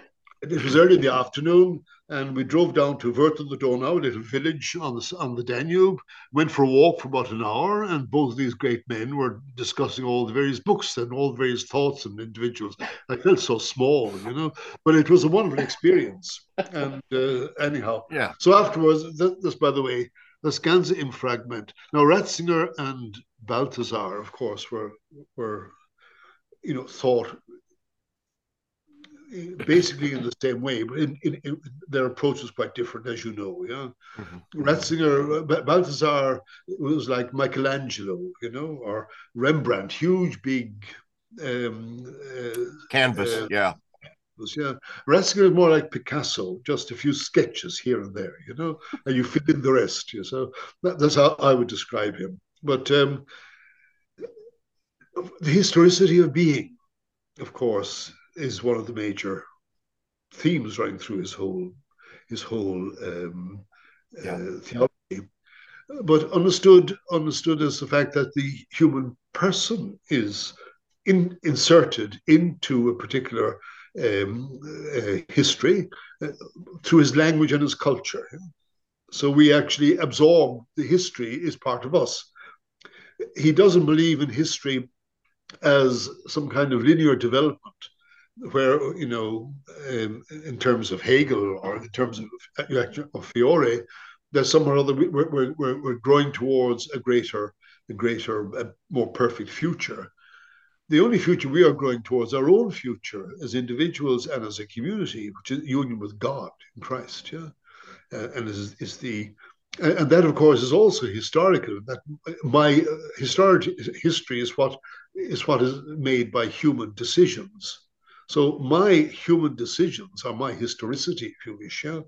it was early in the afternoon and we drove down to Wörth the Donau, a little village on the on the Danube. Went for a walk for about an hour, and both of these great men were discussing all the various books and all the various thoughts and individuals. I felt so small, you know, but it was a wonderful experience. And uh, anyhow, yeah. So afterwards, this, by the way, the Scansa im Fragment. Now Ratzinger and Balthasar, of course, were were you know thought basically in the same way, but in, in, in, their approach was quite different, as you know. Yeah, mm-hmm. Ratzinger, Balthasar was like Michelangelo, you know, or Rembrandt, huge, big um, uh, canvas. Uh, yeah. Yeah, Ratzinger is more like Picasso, just a few sketches here and there, you know, and you fill in the rest. You so that, that's how I would describe him. But um, the historicity of being, of course, is one of the major themes running through his whole his whole um, yeah. uh, theology. But understood understood as the fact that the human person is in, inserted into a particular um, uh, history uh, through his language and his culture. So we actually absorb the history as part of us. He doesn't believe in history as some kind of linear development where you know um, in terms of Hegel or in terms of, of Fiore, that somehow or other we're, we're, we're growing towards a greater, a greater, a more perfect future. The only future we are growing towards our own future as individuals and as a community, which is union with God in Christ. Yeah, uh, and is, is the and that of course is also historical. That my historic history is what is what is made by human decisions so my human decisions are my historicity, if you wish, yeah.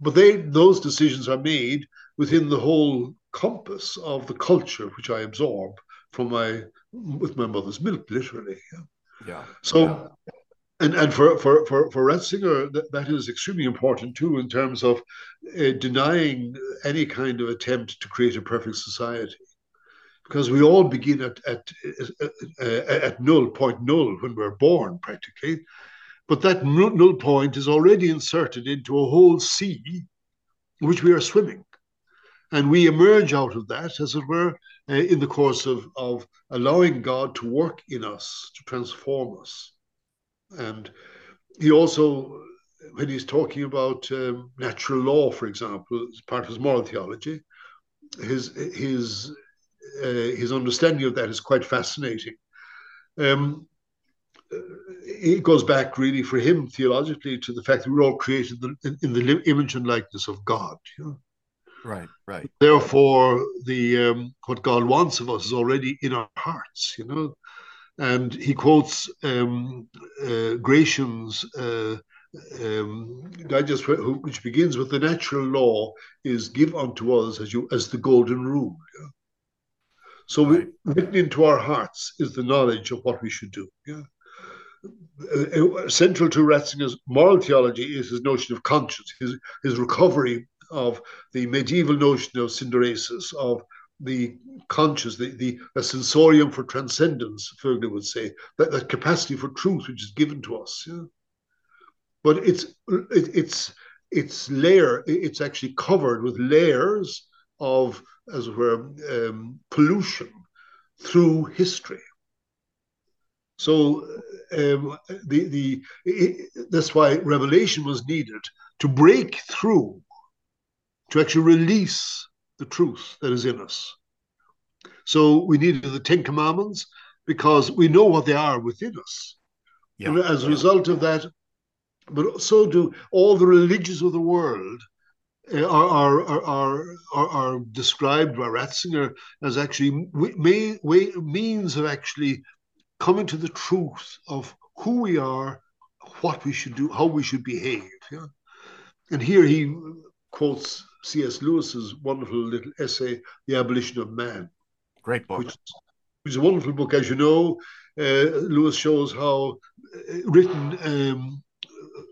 But they those decisions are made within the whole compass of the culture which I absorb from my with my mother's milk, literally. Yeah. yeah. So yeah. and and for for for, for Ratzinger, that, that is extremely important too in terms of uh, denying any kind of attempt to create a perfect society because we all begin at at, at null point null when we're born practically. But that null point is already inserted into a whole sea which we are swimming. And we emerge out of that as it were uh, in the course of of allowing god to work in us to transform us. And he also when he's talking about um, natural law for example as part of his moral theology his his uh, his understanding of that is quite fascinating. Um, it goes back really for him theologically to the fact that we're all created in, in the image and likeness of God. You know? Right, right. Therefore, the um, what God wants of us is already in our hearts. You know, and he quotes um, uh, Gratian's uh, um, digest, which begins with the natural law is give unto us as you as the golden rule. Yeah? So right. we, written into our hearts is the knowledge of what we should do. Yeah. Uh, uh, central to Ratzinger's moral theology is his notion of conscience, his, his recovery of the medieval notion of synderesis, of the conscious, the, the, the sensorium for transcendence, Voegelin would say, that, that capacity for truth which is given to us. Yeah? But it's it, it's it's layer, it's actually covered with layers of as it were, um, pollution through history. So um, the the it, that's why revelation was needed to break through, to actually release the truth that is in us. So we needed the Ten Commandments because we know what they are within us. Yeah. And as a result of that, but so do all the religions of the world are, are, are, are, are described by Ratzinger as actually may, way, means of actually coming to the truth of who we are, what we should do, how we should behave. Yeah? And here he quotes C.S. Lewis's wonderful little essay, The Abolition of Man. Great book. Which, which is a wonderful book. As you know, uh, Lewis shows how uh, written um,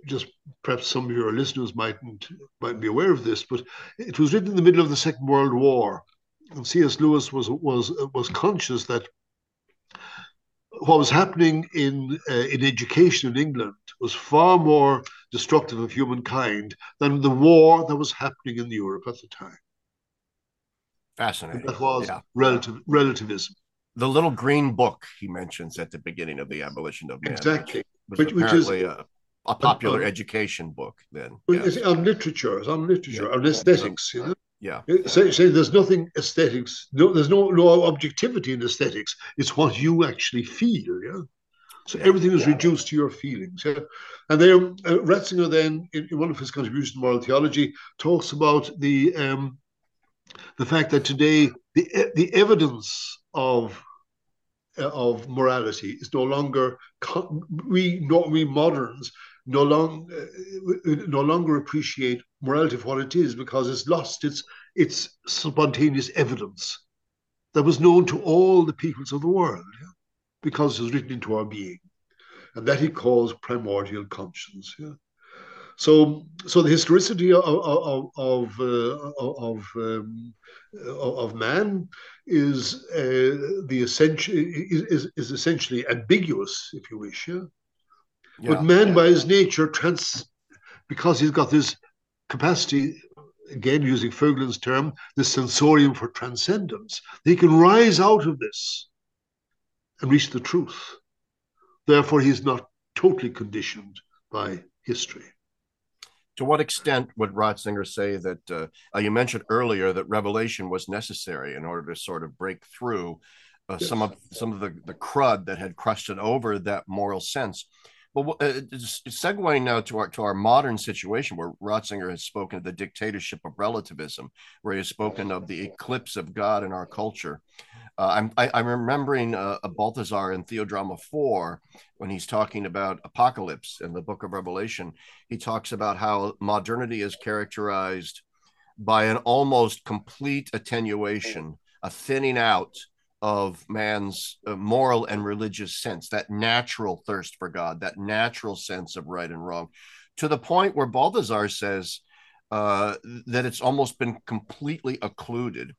just perhaps some of your listeners mightn't might be aware of this, but it was written in the middle of the Second World War, and C.S. Lewis was was was conscious that what was happening in uh, in education in England was far more destructive of humankind than the war that was happening in Europe at the time. Fascinating. And that was yeah. relative relativism. The little green book he mentions at the beginning of the abolition of man. Exactly. Which, which, which is a, a popular education book then. Yes. On literature, on literature, yeah. on aesthetics, you know. Yeah. Say, say there's nothing aesthetics. No, there's no no objectivity in aesthetics. It's what you actually feel. Yeah. So yeah, everything is yeah. reduced to your feelings. Yeah? And then uh, Ratzinger then, in, in, one of his contributions to moral theology, talks about the um, the fact that today the the evidence of uh, of morality is no longer we not we moderns no long uh, no longer appreciate morality for what it is because it's lost its its spontaneous evidence that was known to all the peoples of the world yeah? because it was written into our being and that he calls primordial conscience yeah? So, so the historicity of of of uh, of, um, of man is uh, the essential is, is essentially ambiguous, if you wish. Yeah? Yeah but man, yeah. by his nature, trans because he's got this capacity, again using Voegelin's term, this sensorium for transcendence, he can rise out of this and reach the truth. Therefore, he's not totally conditioned by history to what extent would Ratzinger say that uh, uh, you mentioned earlier that revelation was necessary in order to sort of break through uh, yes. some of some of the, the crud that had crusted over that moral sense? Well, uh, segueing now to our to our modern situation, where Ratzinger has spoken of the dictatorship of relativism, where he has spoken of the eclipse of God in our culture. Uh, I'm I, am i am remembering uh, a Balthasar in Theodrama four when he's talking about apocalypse in the Book of Revelation. He talks about how modernity is characterized by an almost complete attenuation, a thinning out of man's uh, moral and religious sense, that natural thirst for God, that natural sense of right and wrong, to the point where Balthasar says uh, that it's almost been completely occluded.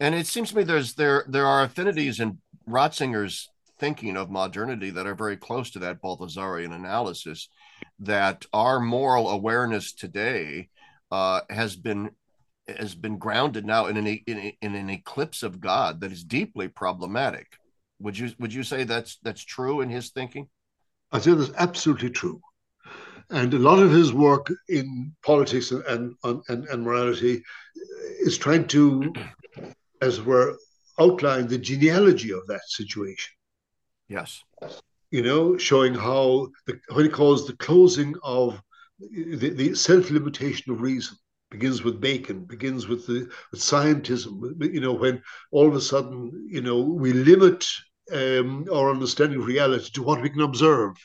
And it seems to me there's there there are affinities in Ratzinger's thinking of modernity that are very close to that Balthasarian analysis. That our moral awareness today uh, has been has been grounded now in an in, in an eclipse of God that is deeply problematic. Would you would you say that's that's true in his thinking? I say that's absolutely true. And a lot of his work in politics and and, and, and morality is trying to, as it were, outline the genealogy of that situation. Yes. You know, showing how the, what he calls the closing of the, the self limitation of reason begins with Bacon, begins with the with scientism. You know, when all of a sudden, you know, we limit um, our understanding of reality to what we can observe,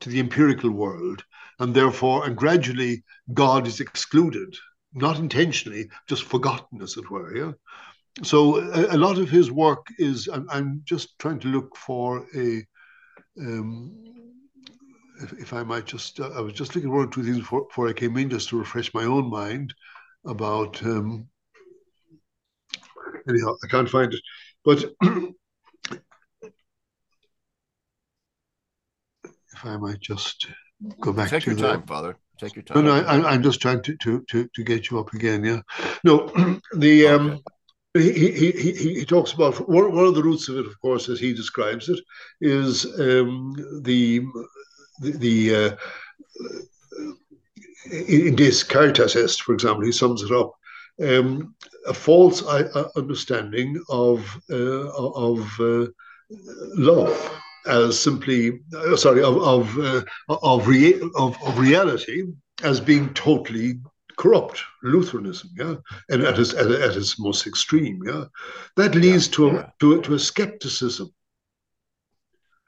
to the empirical world, and therefore, and gradually, God is excluded, not intentionally, just forgotten, as it were. Yeah. So a, a lot of his work is. I'm, I'm, just trying to look for a. Um, if, if, I might just, uh, I was just looking or two things before, before I came in, just to refresh my own mind about um, anyhow i can't find it. But if i might just go back take to your time father. Take your time no no I, am just trying to, to to to get you up again yeah. No the um. He, he, he, he talks about one, one of the roots of it, of course, as he describes it, is um, the the, the uh, in Deus Caritas Est, for example, he sums it up. Um, a false uh, understanding of uh, of uh, love as simply uh, sorry of of uh, of, rea- of, of reality as being totally corrupt Lutheranism, yeah, and at its at, at its most extreme, yeah, that leads yeah, to a, yeah. to a, to a skepticism.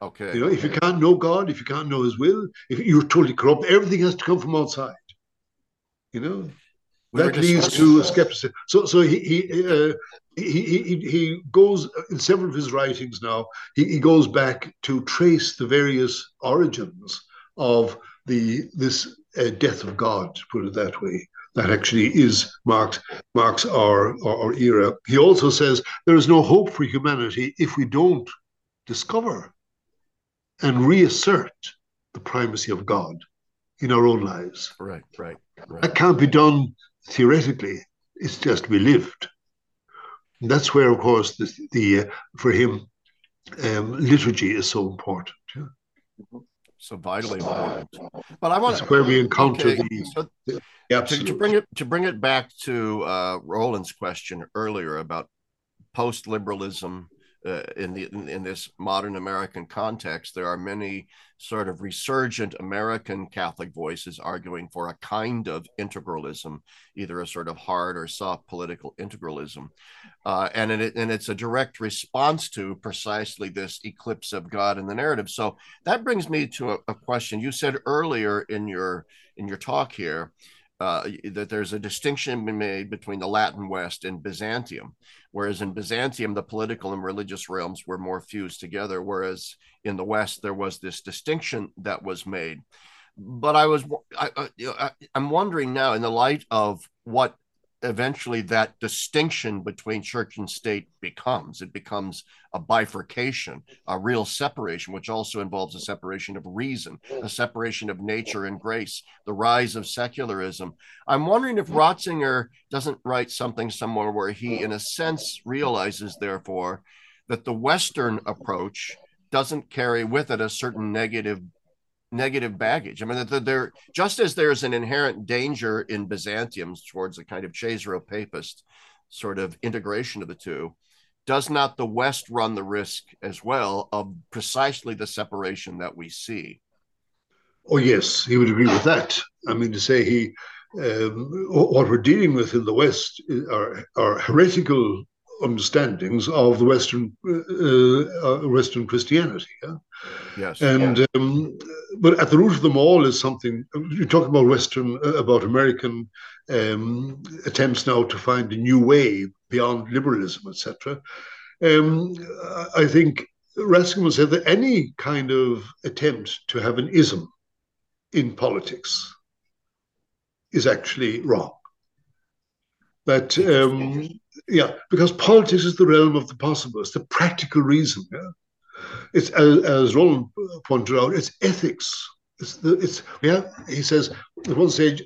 Okay. You know, if you can't know God, if you can't know His will, if you're totally corrupt, everything has to come from outside. You know, we that leads to skepticism. So, so he he, uh, he he he goes in several of his writings now. He, he goes back to trace the various origins of the this uh, death of God, to put it that way. That actually is marks marks our, our, our era. He also says there is no hope for humanity if we don't discover and reassert the primacy of God in our own lives. Right, right, right. That can't be done theoretically. It's just to be lived. And that's where, of course, the, the uh, for him, um, liturgy is so important. Yeah. So vitally important. But I want That's where we encounter okay, the, so the to, to bring it to bring it back to uh, Roland's question earlier about post liberalism uh, in the in, in, this modern American context, there are many sort of resurgent American Catholic voices arguing for a kind of integralism, either a sort of hard or soft political integralism, uh, and it, and it's a direct response to precisely this eclipse of God in the narrative. So that brings me to a, a question you said earlier in your in your talk here uh, that there's a distinction made between the Latin West and Byzantium, whereas in Byzantium the political and religious realms were more fused together, whereas in the West there was this distinction that was made. But I was I, I, I'm wondering now, in the light of what eventually that distinction between church and state becomes. It becomes a bifurcation, a real separation, which also involves a separation of reason, a separation of nature and grace, the rise of secularism. I'm wondering if Ratzinger doesn't write something somewhere where he, in a sense, realizes, therefore, that the Western approach doesn't carry with it a certain negative negative baggage. I mean, there just as there's an inherent danger in Byzantium towards a kind of Caesaropapist sort of integration of the two, does not the West run the risk as well of precisely the separation that we see? Oh yes, he would agree with that. I mean, to say he um, what we're dealing with in the West are, are heretical understandings of the Western uh, uh, Western Christianity. Yeah? Yes. And yeah. Um, but at the root of them all is something. You talk about Western, uh, about American um, attempts now to find a new way beyond liberalism, etc. Um, I think Ratzinger said that any kind of attempt to have an ism in politics is actually wrong. That um, yeah, because politics is the realm of the possible. It's the practical reason. Yeah? It's as, as Roland pointed out. It's ethics. It's the it's yeah. He says at one stage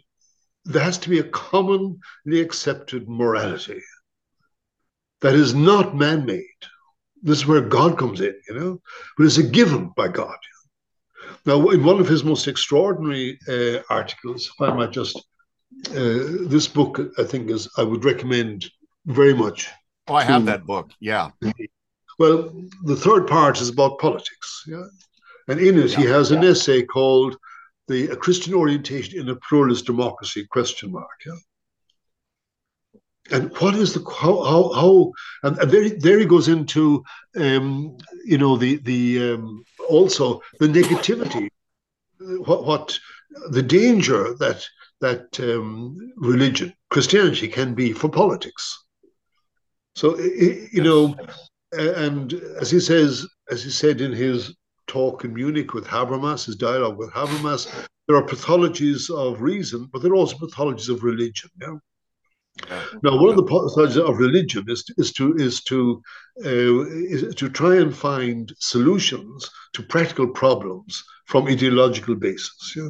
there has to be a commonly accepted morality that is not man-made. This is where God comes in, you know, but it's a given by God. Now, in one of his most extraordinary uh, articles, if I might just, uh, this book I think is I would recommend very much. Oh, I have that book. Yeah. Well, the third part is about politics. Yeah. And in it, yeah, he has yeah. an essay called the a Christian orientation in a pluralist democracy question mark. Yeah. And what is the how how, how and, and there, there he goes into um, you know the the um, also the negativity what what the danger that that um, religion Christianity can be for politics so you know, and as he says, as he said in his talk in Munich with Habermas, his dialogue with Habermas, there are pathologies of reason, but there are also pathologies of religion. Yeah. Now, one of the pathologies of religion is to, is to is to uh, is to try and find solutions to practical problems from ideological basis. Yeah.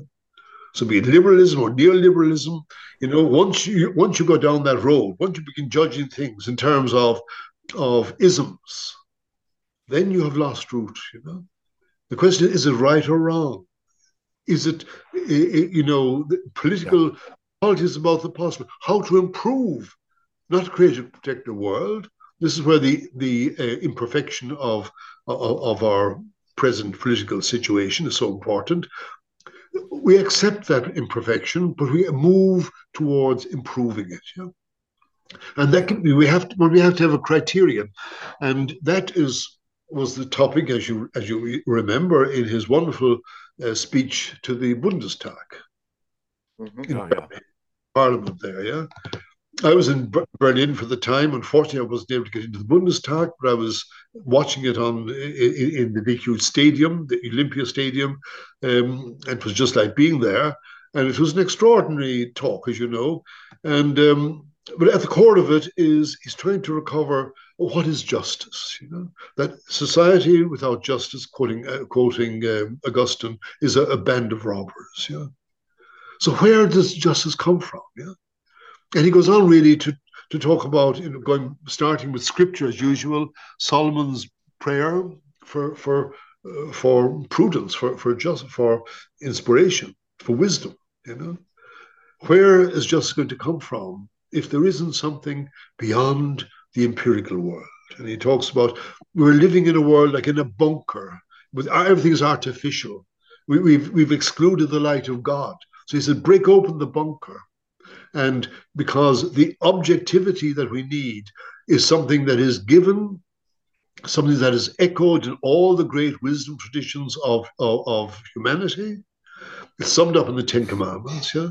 So be it liberalism or neoliberalism, you know, once you once you go down that road, once you begin judging things in terms of of isms, then you have lost root. You know, the question is: is it right or wrong? Is it, you know, political yeah. politics about the possible? How to improve, not create and protect the world. This is where the the uh, imperfection of, of of our present political situation is so important we accept that imperfection, but we move towards improving it. Yeah? And that can be, we have to, but we have to have a criterion, and that is was the topic, as you as you remember, in his wonderful uh, speech to the Bundestag, mm-hmm. oh, yeah. Parliament there. Yeah, I was in Berlin for the time. Unfortunately, I wasn't able to get into the Bundestag, but I was watching it on in, in the huge stadium, the Olympia Stadium, um, and it was just like being there. and it was an extraordinary talk, as you know. And um, but at the core of it is he's trying to recover what is justice. You know that society without justice, quoting uh, quoting um, Augustine, is a, a, band of robbers. Yeah. So where does justice come from? Yeah. And he goes on really to to talk about you know, going starting with scripture as usual, Solomon's prayer for for uh, for prudence, for for just for inspiration, for wisdom. You know, where is justice going to come from if there isn't something beyond the empirical world? And he talks about we're living in a world like in a bunker, with everything is artificial. We, we've we've excluded the light of God. So he said, break open the bunker and because the objectivity that we need is something that is given, something that is echoed in all the great wisdom traditions of, of, of humanity. It's summed up in the Ten Commandments, yeah?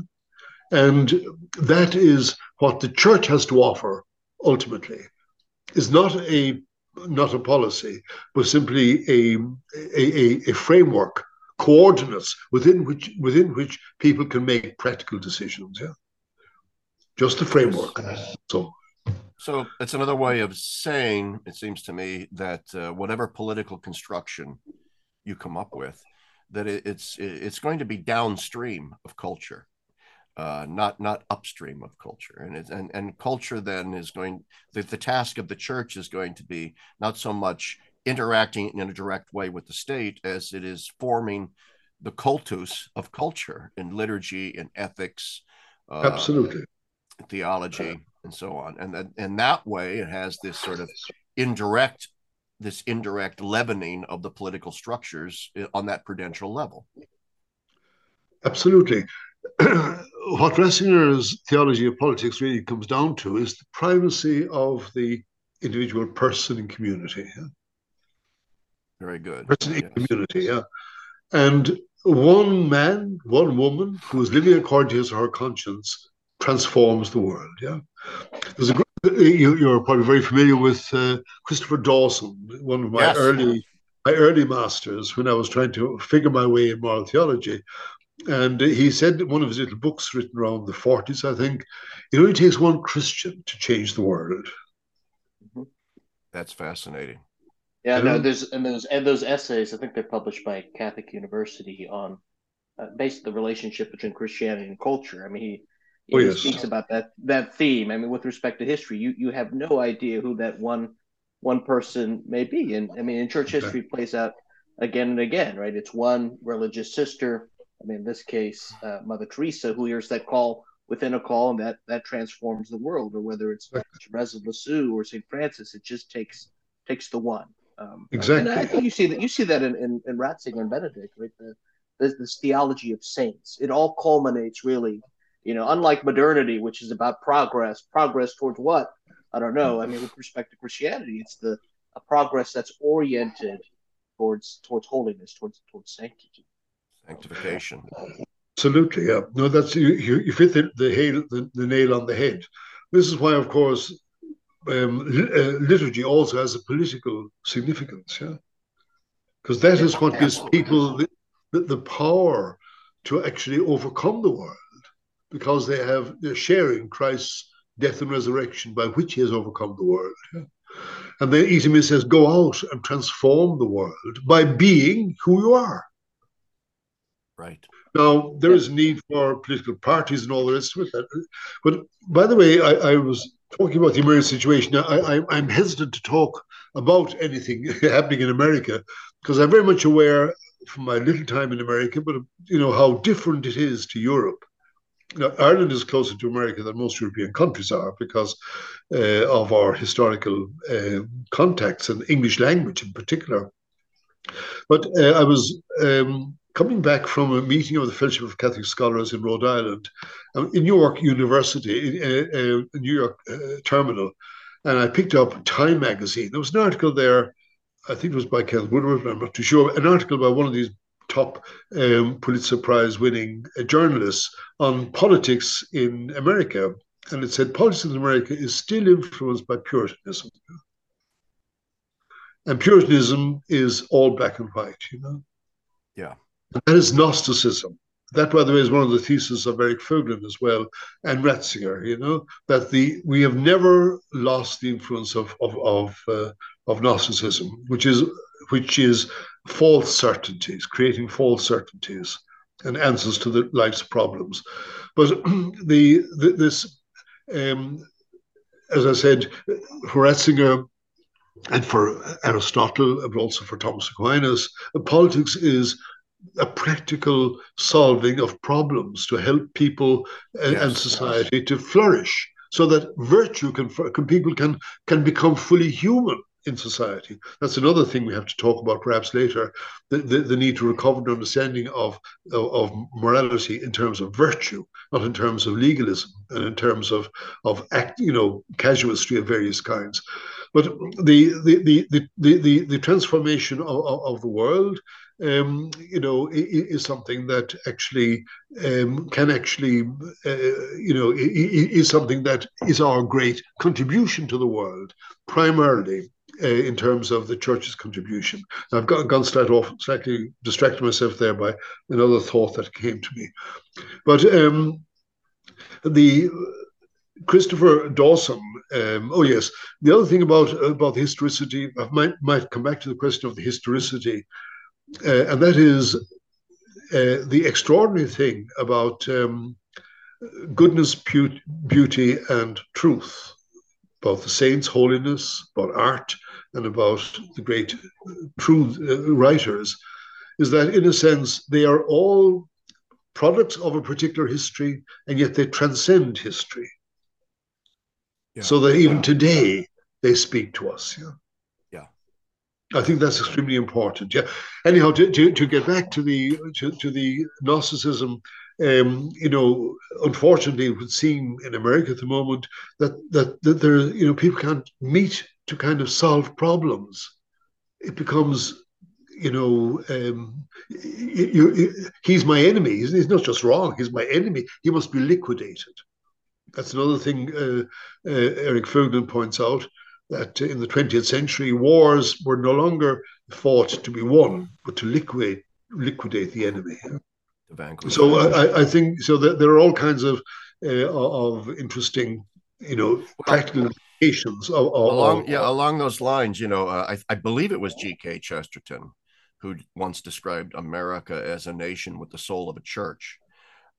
And that is what the church has to offer ultimately. Is not a not a policy, but simply a, a, a, framework, coordinates within which within which people can make practical decisions. Yeah just the framework. So, so it's another way of saying, it seems to me, that uh, whatever political construction you come up with, that it, it's it's going to be downstream of culture, uh, not not upstream of culture, and it, and and culture then is going. The, the task of the church is going to be not so much interacting in a direct way with the state as it is forming the cultus of culture in liturgy and ethics. Uh, Absolutely theology and so on and that in that way it has this sort of indirect this indirect leavening of the political structures eh, on that prudential level absolutely what Ratzinger's theology of politics really comes down to is the primacy of the individual person and community. Yeah? Very good. Person yes. community, yeah. And one man, one woman who is living according to his or her conscience transforms the world. Yeah, there's a you, are probably very familiar with uh, Christopher Dawson, one of my yes. early my early masters when I was trying to figure my way in moral theology. And he said in one of his little books written around the 40s, I think, it only takes one Christian to change the world. Mm-hmm. That's fascinating. Yeah, no, there's and those and those essays. I think they're published by Catholic University on uh, basically the relationship between Christianity and culture. I mean, he oh, yes. speaks about that that theme. I mean, with respect to history, you you have no idea who that one one person may be, and I mean, in church history okay. plays out again and again, right? It's one religious sister. I mean, in this case, uh, Mother Teresa, who hears that call within a call, and that that transforms the world. Or whether it's Therese of Lisieux or Saint Francis, it just takes takes the one. Um, exactly. And I think you see that you see that in in, in Ratzinger and Benedict, right? The, this, this theology of saints. It all culminates really you know, unlike modernity, which is about progress, progress towards what? I don't know. I mean, with respect to Christianity, it's the a progress that's oriented towards towards holiness, towards towards sanctity, sanctification. Absolutely, yeah. No, that's you. You, you fit the the, hail, the the nail on the head. This is why, of course, um, uh, liturgy also has a political significance, yeah, because that is what gives people the, the, the power to actually overcome the world because they have they're sharing Christ's death and resurrection by which he has overcome the world. Yeah? And then Itimis says, go out and transform the world by being who you are. Right. Now, there is need for political parties and all the rest of it. But by the way, I, I was talking about the American situation. I, I, I'm hesitant to talk about anything happening in America because I'm very much aware from my little time in America, but you know how different it is to Europe Ireland is closer to America than most European countries are because uh, of our historical uh, contacts and English language in particular. But uh, I was um, coming back from a meeting of the Fellowship of Catholic Scholars in Rhode Island, um, in New York University, in, uh, uh, New York uh, Terminal, and I picked up Time magazine. There was an article there, I think it was by Kenneth Woodward, I'm not too sure, an article by one of these top um, Pulitzer Prize winning uh, journalists on politics in America. And it said politics in America is still influenced by Puritanism. And Puritanism is all black and white, you know? Yeah. And that is Gnosticism. that, by the way, is one of the theses of Eric Voegelin as well, and Ratzinger. You know that the we have never lost the influence of of of, uh, of Gnosticism, which is which is false certainties, creating false certainties and answers to the life's problems. But the, the this, um, as I said, for Ratzinger and for Aristotle, but also for Thomas Aquinas, politics is a practical solving of problems to help people and, yes, and society yes. to flourish so that virtue can, can people can can become fully human in society. That's another thing we have to talk about perhaps later the, the, the need to recover an understanding of, of, of, morality in terms of virtue, not in terms of legalism and in terms of, of act, you know, casuistry of various kinds. But the, the, the, the, the, the, the transformation of, of the world um, you know, is, something that actually um, can actually, uh, you know, is something that is our great contribution to the world, primarily uh, in terms of the church's contribution. I've got, gone slightly off, slightly distracted myself there by another thought that came to me. But um, the Christopher Dawson. Um, oh yes, the other thing about about historicity, I might might come back to the question of the historicity, uh, and that is uh, the extraordinary thing about um, goodness, beauty, and truth, about the saints' holiness, about art, and about the great true uh, writers is that, in a sense, they are all products of a particular history, and yet they transcend history. Yeah. So that even yeah. today they speak to us. Yeah. Yeah. I think that's extremely important. Yeah. Anyhow, to, to, to get back to the to, to the Gnosticism, um, you know, unfortunately, it would seem in America at the moment that that that there, you know, people can't meet to kind of solve problems. It becomes, you know, um, you, you, he's my enemy. He's, he's, not just wrong, he's my enemy. He must be liquidated. That's another thing uh, uh, Eric Voegelin points out that in the 20th century, wars were no longer fought to be won, but to liquidate liquidate the enemy. So I, I, think so. That there are all kinds of uh, of interesting, you know, practical of, of, along yeah along those lines you know uh, I, I believe it was gk chesterton who once described america as a nation with the soul of a church.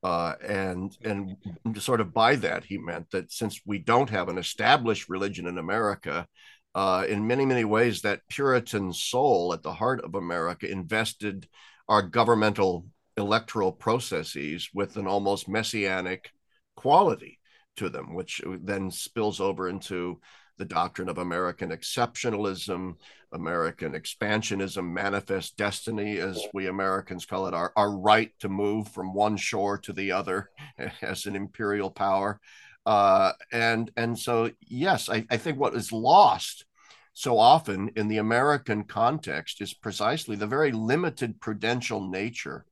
Uh, and and sort of by that he meant that since we don't have an established religion in america uh, in many many ways that puritan soul at the heart of america invested our governmental electoral processes with an almost messianic quality to them, which then spills over into the doctrine of American exceptionalism, American expansionism, manifest destiny, as we Americans call it, our, our right to move from one shore to the other as an imperial power. Uh, and and so yes, I, I think what is lost so often in the American context is precisely the very limited prudential nature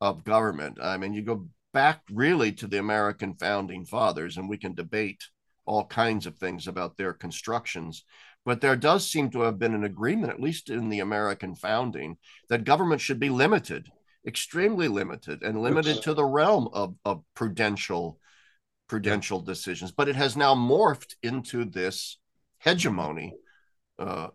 of government. I mean, you go back really to the American founding fathers, and we can debate all kinds of things about their constructions. But there does seem to have been an agreement, at least in the American founding, that government should be limited, extremely limited, and limited to the realm of, of prudential prudential decisions. But it has now morphed into this hegemony. Uh,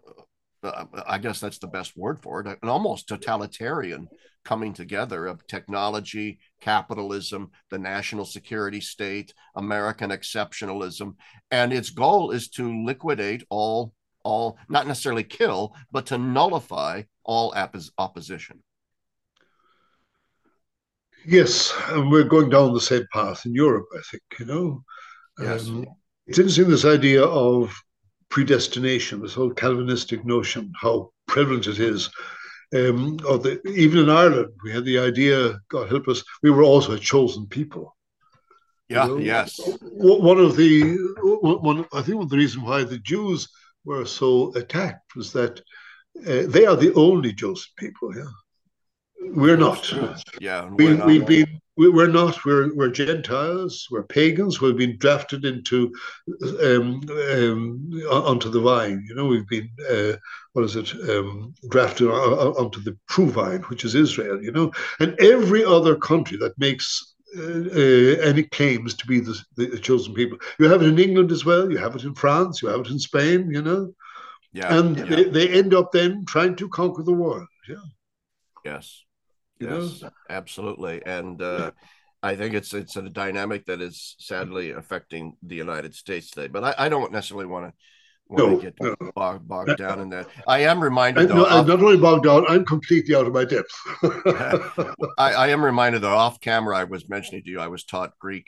uh I guess that's the best word for it, an almost totalitarian coming together of technology, capitalism, the national security state, American exceptionalism, and its goal is to liquidate all all not necessarily kill, but to nullify all opposition. Yes, and we're going down the same path in Europe, I think, you know. Yes. Um, it's interesting this idea of predestination, this whole Calvinistic notion, how prevalent it is um, or the, even in Ireland, we had the idea, God help us, we were also a chosen people. Yeah, you know? yes. One of the, one, I think one of the reasons why the Jews were so attacked was that uh, they are the only chosen people. Yeah, we're not. Yeah, we, have been we, are not. We're we're Gentiles. We're pagans. We've been drafted into um, um, onto the vine. You know, we've been uh, what is it? Um, drafted onto the true vine, which is Israel. You know, and every other country that makes uh, uh, any claims to be the, the, chosen people. You have it in England as well. You have it in France. You have it in Spain. You know, yeah, and yeah. They, they end up then trying to conquer the world. Yeah. Yes. Yes, absolutely. And uh, I think it's it's a dynamic that is sadly affecting the United States today. But I, I don't necessarily want to no, get no. Bogged, bogged, down in that. I am reminded, though. No, I'm not only bogged down, I'm completely out of my depth. I, I, am reminded, though, off camera, I was mentioning to you, I was taught Greek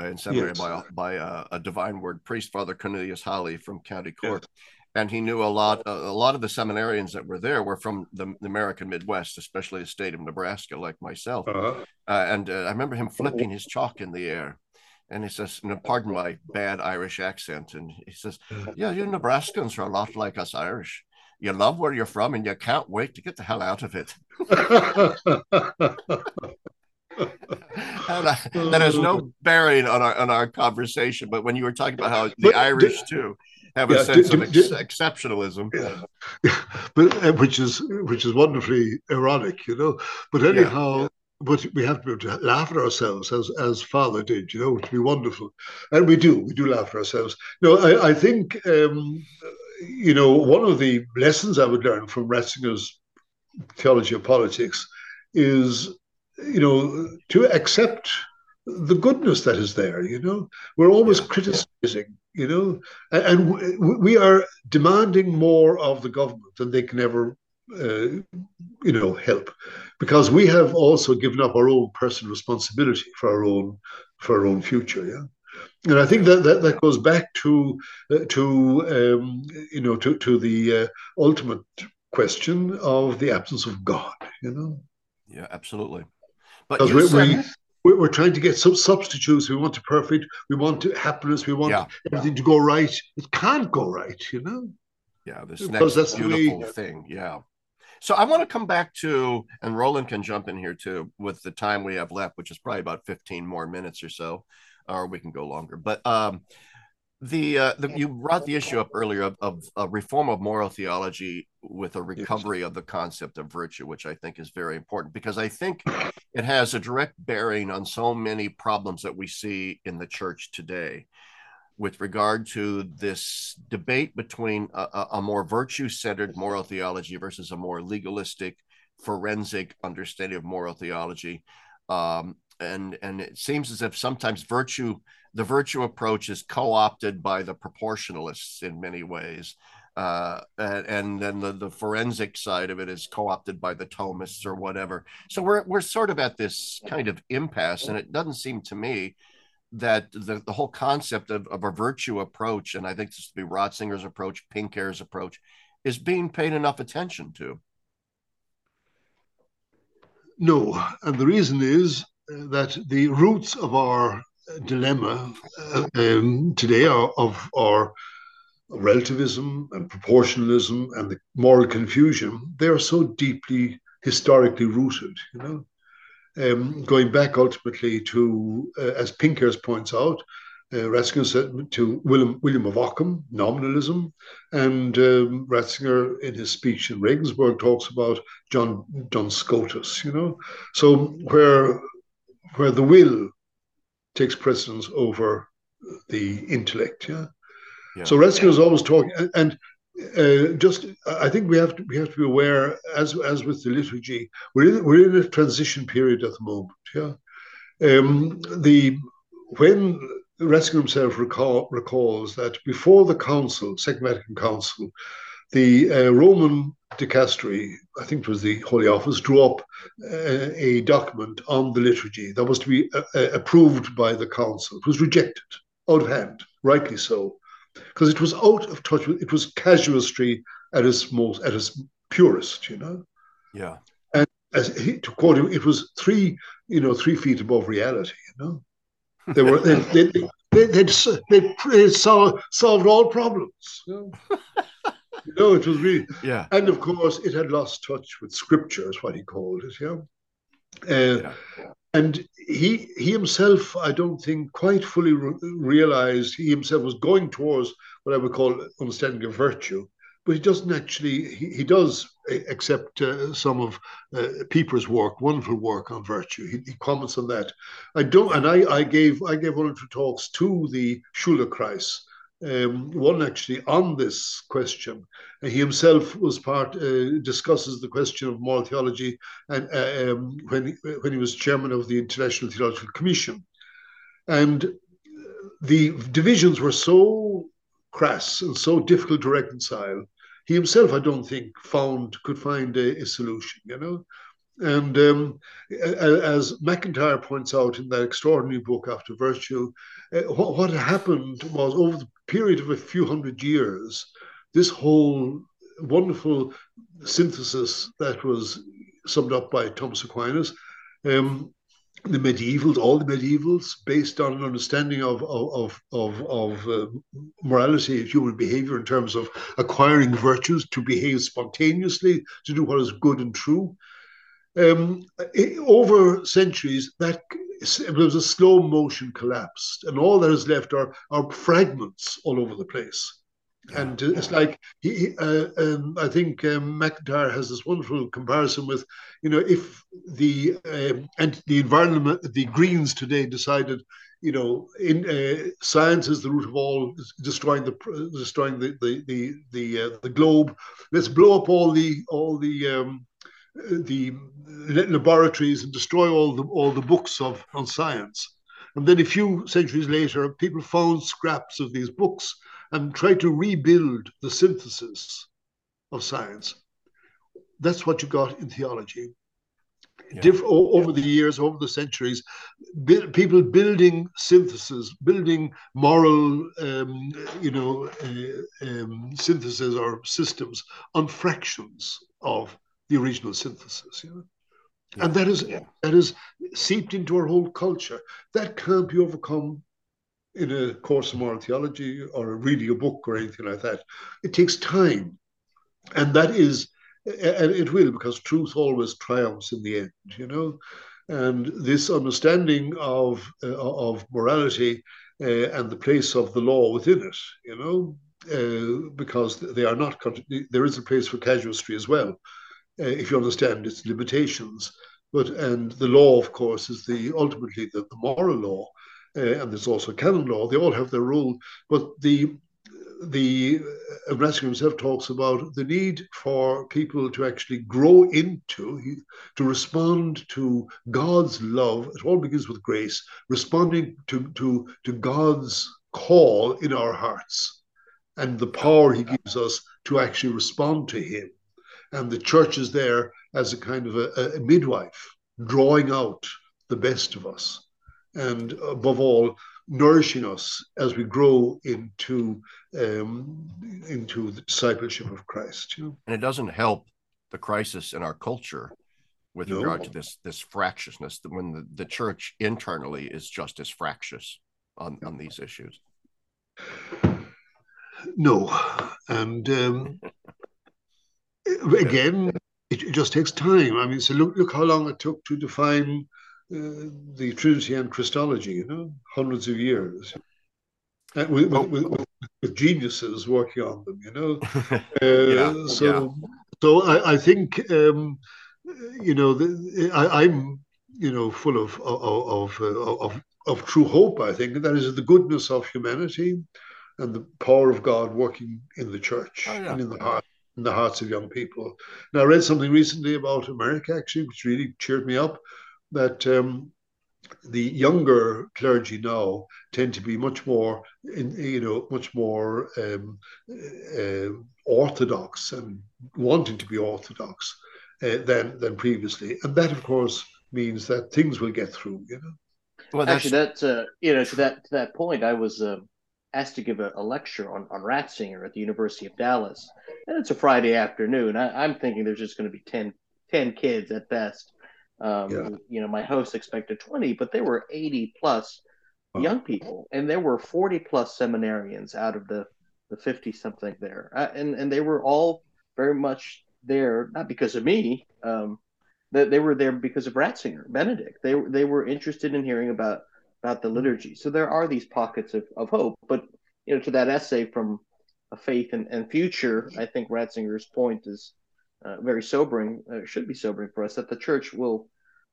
uh, in seminary yes. by, by uh, a divine word priest, Father Cornelius Holly from County Cork. Yes and he knew a lot. A, lot of the seminarians that were there were from the, the, American Midwest, especially the state of Nebraska, like myself. Uh-huh. Uh, and uh, I remember him flipping his chalk in the air, and he says, "Pardon my bad Irish accent." And he says, "Yeah, you Nebraskans are a lot like us Irish. You love where you're from, and you can't wait to get the hell out of it." and I, that has no bearing on our on our conversation. But when you were talking about how the Irish too have yeah, a sense d- of d- ex- exceptionalism. Yeah. but uh, which is which is wonderfully ironic, you know. But anyhow. Yeah, but we have to, be able to laugh at ourselves as as father did, you know, which would be wonderful, and we do, we do laugh at ourselves. No, I, I think um, you know one of the lessons I would learn from Ratzinger's theology of politics is you know to accept the goodness that is there. You know, we're always yeah. criticizing you know, and we are demanding more of the government than they can ever, uh, you know, help, because we have also given up our own personal responsibility for our own for our own future. Yeah. And I think that, that, that goes back to uh, to um, you know to to the uh, ultimate question of the absence of God. You know. Yeah, absolutely. But because we, we're, we're trying to get some substitutes. We want to perfect. We want to happiness. We want yeah. everything to go right. It can't go right, you know. Yeah, this because next beautiful way, thing. Yeah. So I want to come back to, and Roland can jump in here too with the time we have left, which is probably about 15 more minutes or so, or we can go longer. But um, the, uh, the you brought the issue up earlier of, of a reform of moral theology with a recovery of the concept of virtue, which I think is very important because I think it has a direct bearing on so many problems that we see in the church today with regard to this debate between a, a more virtue centered moral theology versus a more legalistic, forensic understanding of moral theology. Um, and and it seems as if sometimes virtue the virtue approach is co-opted by the proportionalists in many ways uh, and, then the, the forensic side of it is co-opted by the Thomists or whatever. So we're we're sort of at this kind of impasse, and it doesn't seem to me that the, the whole concept of, of a virtue approach, and I think this would be Ratzinger's approach, Pinckaers' approach, is being paid enough attention to. No, and the reason is that the roots of our dilemma uh, um, today are of our relativism and proportionalism and the moral confusion, they are so deeply historically rooted, you know. Um, going back ultimately to, uh, as Pinckaers points out, uh, Ratzinger said to William, William of Ockham, nominalism, and um, Ratzinger in his speech in Regensburg talks about John John Scotus, you know. So where where the will takes precedence over the intellect, yeah. yeah. So Ratzinger is always talking, and uh, just I think we have to we have to be aware, as as with the liturgy, we're in we're in a transition period at the moment. Yeah, um, the when Ratzinger himself recall, recalls that before the Council, Second Vatican Council, the uh, Roman dicastery, I think it was the Holy Office, drew up uh, a document on the liturgy that was to be uh, uh approved by the Council. It was rejected out of hand, rightly so because it was out of touch with it was casuistry at its most at its purest, you know. Yeah. And as he, to quote him, it was three, you know, three feet above reality. You know, they were they they they they'd, they'd, they'd solved, solved all problems. You know? know, it was really yeah. And of course, it had lost touch with scripture, is what he called it. Yeah. Uh, yeah. And he he himself, I don't think, quite fully re- realized he himself was going towards what I would call understanding of virtue, but he doesn't actually. He, he does accept uh, some of uh, Pieper's work, wonderful work on virtue. He, he, comments on that. I don't, and I, I gave I gave one or two talks to the Schülerkreis, um, one actually on this question. He himself was part uh, discusses the question of moral theology, and uh, um, when he, when he was chairman of the International Theological Commission, and the divisions were so crass and so difficult to reconcile he himself, I don't think, found could find a, a solution. You know, and um, as MacIntyre points out in that extraordinary book After Virtue, uh, what, what, happened was over the period of a few hundred years, this whole wonderful synthesis that was summed up by Thomas Aquinas um, the medievals, all the medievals, based on an understanding of of of of, uh, morality, human behavior in terms of acquiring virtues to behave spontaneously, to do what is good and true. Um, it, over centuries, that there was a slow motion collapse, and all that is left are are fragments all over the place. And it's like he, uh, um, I think um, MacIntyre has this wonderful comparison with, you know, if the um, and the environment, the Greens today decided, you know, in uh, science is the root of all, destroying the destroying the the the the, uh, the globe. Let's blow up all the all the um, the laboratories and destroy all the all the books of on science. And then a few centuries later, people found scraps of these books and tried to rebuild the synthesis of science. That's what you got in theology. Yeah. Diff- over the years, over the centuries, people building synthesis, building moral, um, you know, uh, um, synthesis or systems on fractions of the original synthesis. You know? Yeah. And that is yeah. that is seeped into our whole culture. That can't be overcome in a course of moral theology or reading a book or anything like that. It takes time. And that is, and it will, because truth always triumphs in the end, you know. And this understanding of, uh, of morality uh, and the place of the law within it, you know, uh, because they are not, there is a place for casuistry as well, uh, if you understand its limitations. But, and the law, of course, is the ultimately the, the moral law uh, and there's also canon law. They all have their role, but the the uh, Ratzinger himself talks about the need for people to actually grow into, to respond to God's love. It all begins with grace, responding to, to, to God's call in our hearts and the power he gives us to actually respond to him. And the church is there as a kind of a, a midwife, drawing out the best of us and above all, nourishing us as we grow into um, into the discipleship of Christ. You know? And it doesn't help the crisis in our culture with no. regard to this this fractiousness when the, the church internally is just as fractious on, on these issues. No, and um, again, it, it, just takes time. I mean, so look look how long it took to define uh, the Trinity and Christology, you know, hundreds of years. And with, oh. with, with, with, geniuses working on them, you know. Uh, yeah, so, yeah. so I, I think, um, you know, the, I, am you know, full of of, of of of true hope. I think that is the goodness of humanity and the power of God working in the church oh, yeah. and in the heart in the hearts of young people. Now, I read something recently about America, actually, which really cheered me up that um, the younger clergy now tend to be much more, in, you know, much more um, uh, orthodox and wanting to be orthodox uh, than than previously, and that, of course, means that things will get through. You know. Well, that's... actually, that's uh, you know to that to that point, I was uh, asked to give a, a, lecture on on Ratzinger at the University of Dallas, and it's a Friday afternoon. I, am thinking there's just going to be 10, 10 kids at best um, yeah. You know, my host expected 20, but there were 80 plus wow. young people, and there were 40 plus seminarians out of the the 50 something there, uh, and and they were all very much there not because of me, um, that they were there because of Ratzinger, Benedict. They they were interested in hearing about about the liturgy. So there are these pockets of, of hope. But you know, to that essay from a faith and, and future, I think Ratzinger's point is uh, very sobering. Uh, should be sobering for us that the church will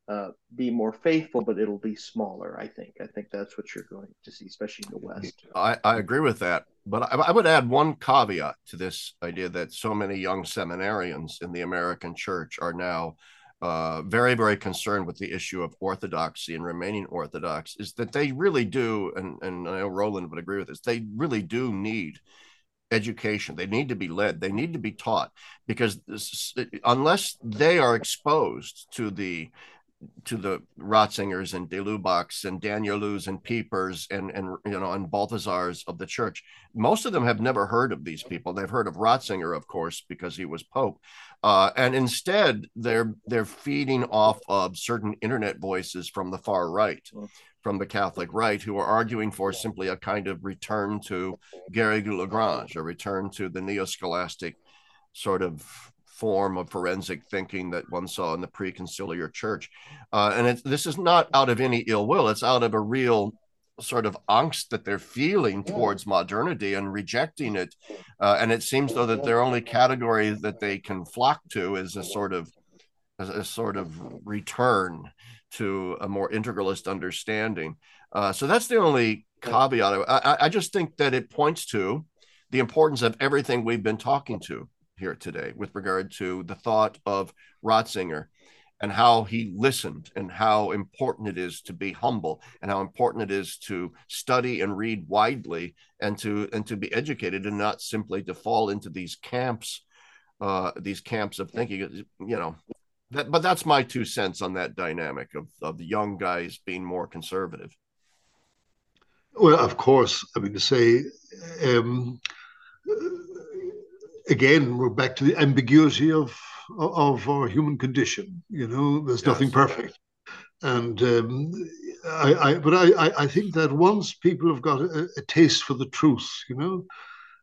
uh, be more faithful, but it'll be smaller. I think. I think that's what you're going to see, especially in the West. I, I agree with that, but I, I would add one caveat to this idea that so many young seminarians in the American church are now uh, very, very concerned with the issue of orthodoxy and remaining orthodox. Is that they really do, and and I know Roland would agree with this. They really do need education. They need to be led. They need to be taught because this, unless they are exposed to the to the Ratzingers and De Lubacs and Danielous and Piepers and and you know and Balthasars of the church. Most of them have never heard of these people. They've heard of Ratzinger, of course, because he was Pope. Uh, and instead, they're they're feeding off of certain internet voices from the far right, from the Catholic right, who are arguing for simply a kind of return to Garrigou-Lagrange, a return to the neo-scholastic sort of form of forensic thinking that one saw in the pre-conciliar church. Uh, and it, this is not out of any ill will; it's out of a real sort of angst that they're feeling towards modernity and rejecting it. Uh, and it seems though that their only category that they can flock to is a sort of a, a sort of return to a more integralist understanding. Uh, so that's the only caveat. I, I just think that it points to the importance of everything we've been talking to here today with regard to the thought of Ratzinger and how he listened and how important it is to be humble and how important it is to study and read widely and to and to be educated and not simply to fall into these camps uh, these camps of thinking you know that but that's my two cents on that dynamic of, of the young guys being more conservative. Well of course i mean to say um, again, we're back to the ambiguity of of our human condition. You know, there's yes. nothing perfect, and um, I, I, but I, I think that once people have got a, a taste for the truth, you know,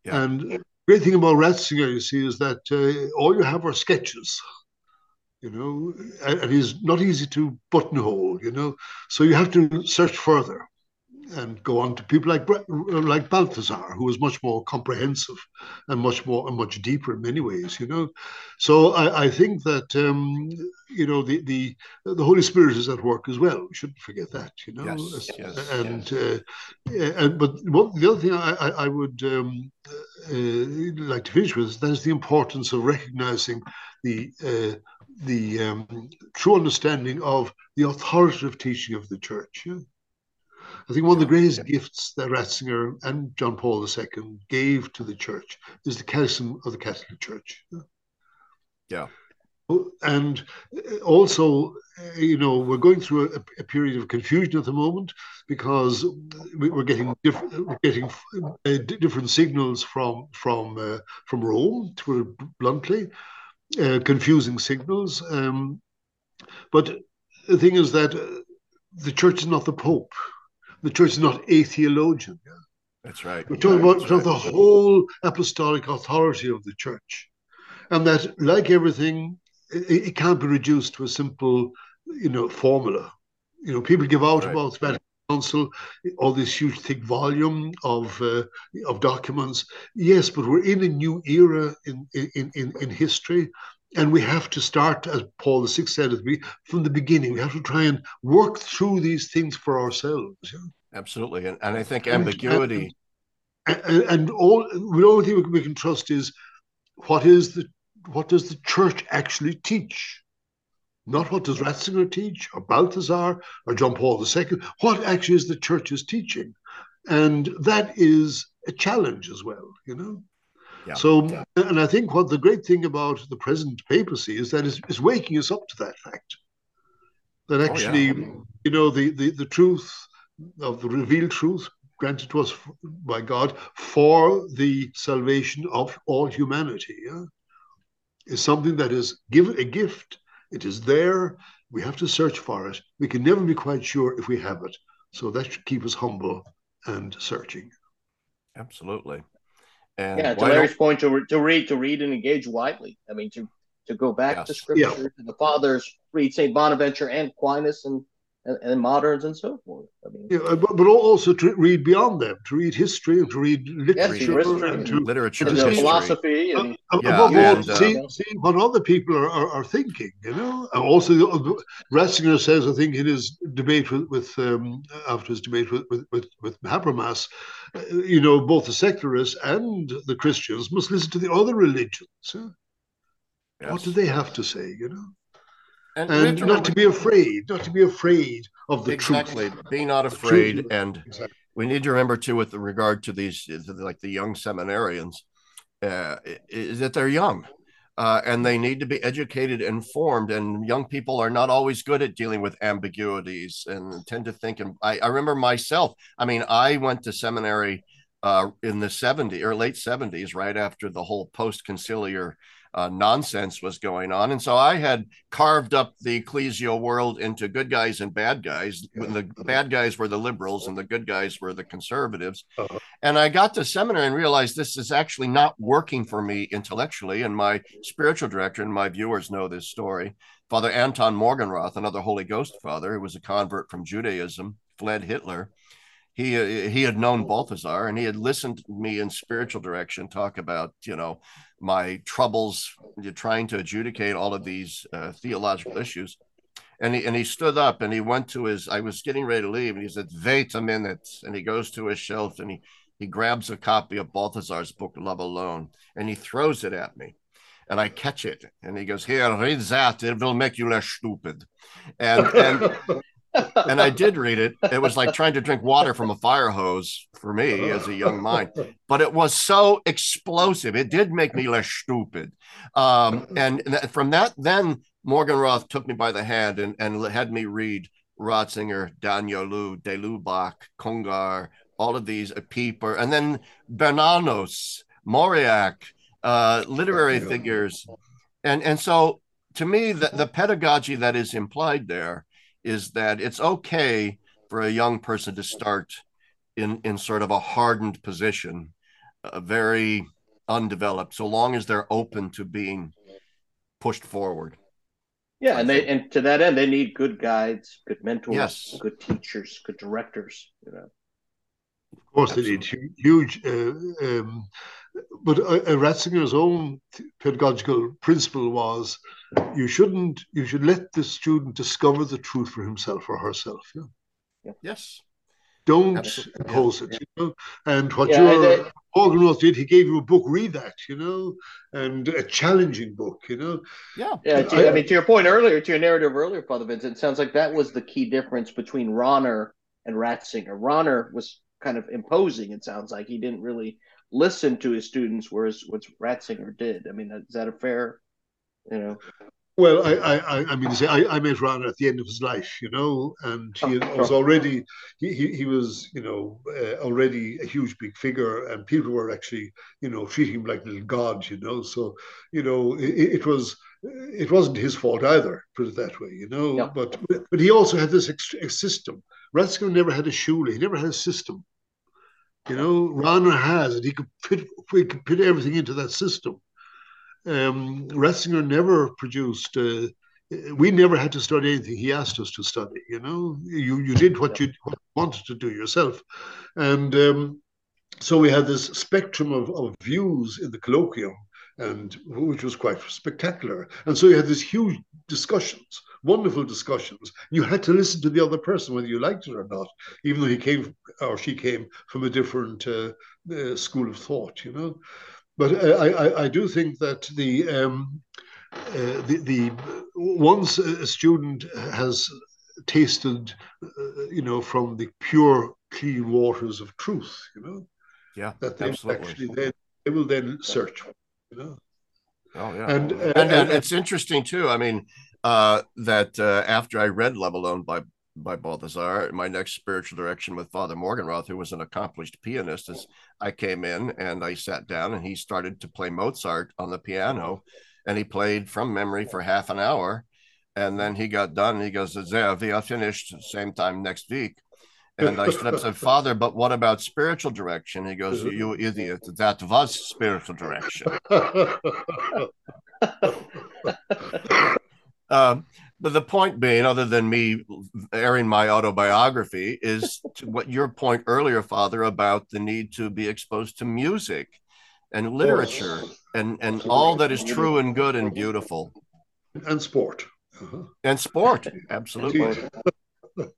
yeah. and great thing about Ratzinger, you see, is that uh, all you have are sketches. You know, and it is not easy to buttonhole. You know, so you have to search further and go on to people like like Balthasar, who was much more comprehensive and much more and much deeper in many ways. You know, so I, I think that um, you know the the the Holy Spirit is at work as well. We shouldn't forget that. You know, yes, yes, and yes. Uh, and but what, the other thing I I, I would um, uh, like to finish with that is the importance of recognizing the. Uh, the um, true understanding of the authoritative teaching of the church. Yeah? I think one of the greatest gifts that Ratzinger and John Paul II gave to the church is the Catechism of the Catholic Church. Yeah. And also, you know, we're going through a, a period of confusion at the moment because we're getting different, we're getting uh, different signals from from uh, from Rome, to put it bluntly, uh, confusing signals. Um, but the thing is that uh, the church is not the Pope the church is not a theologian. Yeah? That's right. We're talking about, right. the whole apostolic authority of the church. And that, like everything, it, it, can't be reduced to a simple, you know, formula. You know, people give out right. about Vatican Council, all this huge, thick volume of uh, of documents. Yes, but we're in a new era in in in, in history, and we have to start, as Paul the Sixth said from the beginning. We have to try and work through these things for ourselves. Absolutely, and, and I think ambiguity. And, and, and all the only thing we can trust is what is the what does the church actually teach? Not what does Ratzinger teach, or Balthasar, or John Paul II. What actually is the church's teaching, and that is a challenge as well. You know. Yeah. So, yeah. and I think what the great thing about the present papacy is that it's, it's waking us up to that fact. That oh, actually, oh, you know, the, the, the truth of the revealed truth granted to us by God for the salvation of all humanity yeah, is something that is given a gift. It is there. We have to search for it. We can never be quite sure if we have it. So that should keep us humble and searching. Absolutely. And yeah, to Larry's point, to, to read, to read and engage widely. I mean, to to go back Yes. to scripture. And the fathers read Saint Bonaventure and Aquinas and, and and moderns and so forth. I mean, Yeah, uh, but, but also to read beyond them, to read history and to read literature history and and to literature, and to history. philosophy and Uh, Yeah, above all, and, uh, see, see what other people are, are, are thinking, you know. And also, the- the- Ratzinger says, I think, in his debate with, with um, after his debate with with, with, with Habermas, uh, you know, both the secularists and the Christians must listen to the other religions. huh? What do they have to say, you know? And, And not to be afraid, not to be afraid of the truth. exactly truth. be not truth afraid and Exactly. we need to remember too with regard to these like the young seminarians uh, is that they're young uh, and they need to be educated informed and young people are not always good at dealing with ambiguities and tend to think and i, I remember myself i mean i went to seminary uh, in the 70s or late 70s right after the whole post-conciliar uh, nonsense was going on. And so I had carved up the ecclesial world into good guys and bad guys. When the bad guys were the liberals and the good guys were the conservatives. Uh-huh. And I got to seminary and realized this is actually not working for me intellectually. And my spiritual director and my viewers know this story. Father Anton Morgenroth, another Holy Ghost father, who was a convert from Judaism, fled Hitler he he had known Balthasar and he had listened to me in spiritual direction talk about you know my troubles trying to adjudicate all of these uh, theological issues. And he and he stood up and he went to his I was getting ready to leave and he said wait a minute. And he goes to his shelf and he he grabs a copy of Balthasar's book Love Alone and he throws it at me. And I catch it and he goes here read that. It will make you less stupid. And and and I did read it. It was like trying to drink water from a fire hose for me as a young mind, but it was so explosive. It did make me less stupid. Um, and th- from that, then Morgenroth took me by the hand and, and had me read Ratzinger, Danielou, De Lubac, Congar, all of these, uh, Pieper, and then Bernanos, Mauriac, uh, literary figures. And, and so to me, the, the pedagogy that is implied there is that it's okay for a young person to start in in sort of a hardened position, uh, very undeveloped, so long as they're open to being pushed forward. Yeah, and they and to that end, they need good guides, good mentors, Yes. good teachers, good directors. You know, Of course, they need huge. Uh, um, but uh, uh, Ratzinger's own th- pedagogical principle was, you shouldn't. You should let the student discover the truth for himself or herself. Yeah? Yes, Don't Absolutely, yeah. impose it. You know. And what Yeah, your and, uh, did, he gave you a book. Read that. You know, and a challenging book. You know. yeah, yeah. To, I mean, to your point earlier, to your narrative earlier, Father Vincent, it sounds like that was the key difference between Rahner and Ratzinger. Rahner was kind of imposing. It sounds like he didn't really listen to his students, whereas what Ratzinger did. I mean, is that a fair? You know, Well, I, I, I- mean, to say, I, I met Ron at the end of his life, you know, and he Oh, was sure. already, he, he, he was, you know, uh, already a huge big figure, and people were actually, you know, treating him like little god, you know. So, you know, it, it was, it wasn't his fault either, put it that way, you know. Yeah. But but he also had this ex- system. Ratzinger never had a Schule. He never had a system. You know, Rahner has, it. he could fit, he could put everything into that system um, Ratzinger never produced. Uh, we never had to study anything. He asked us to study. You know, you you did what you wanted to do yourself, and um, so we had this spectrum of, of views in the colloquium, and which was quite spectacular. And so you had these huge discussions, wonderful discussions. You had to listen to the other person whether you liked it or not, even though he came or she came from a different uh, uh, school of thought. You know but uh, I, I, I do think that the um, uh, the, the once a student has tasted, uh, you know, from the pure clean waters of truth, you know, yeah, that they absolutely. actually then they will then search, you know, Oh yeah, and and, and and- it's interesting too. I mean, uh, that uh, after I read Love Alone by by Balthasar, my next spiritual direction with Father Morgenroth, who was an accomplished pianist, is I came in and I sat down and he started to play Mozart on the piano, and he played from memory for half an hour, and then he got done he goes, "There, we are finished. Same time next week." And I stood up and said, Father, but what about spiritual direction? He goes, You idiot. That was spiritual direction. um, but the point being, other than me airing my autobiography, is what your point earlier, Father, about the need to be exposed to music and literature and and all that is true and good and beautiful and sport uh-huh. and sport absolutely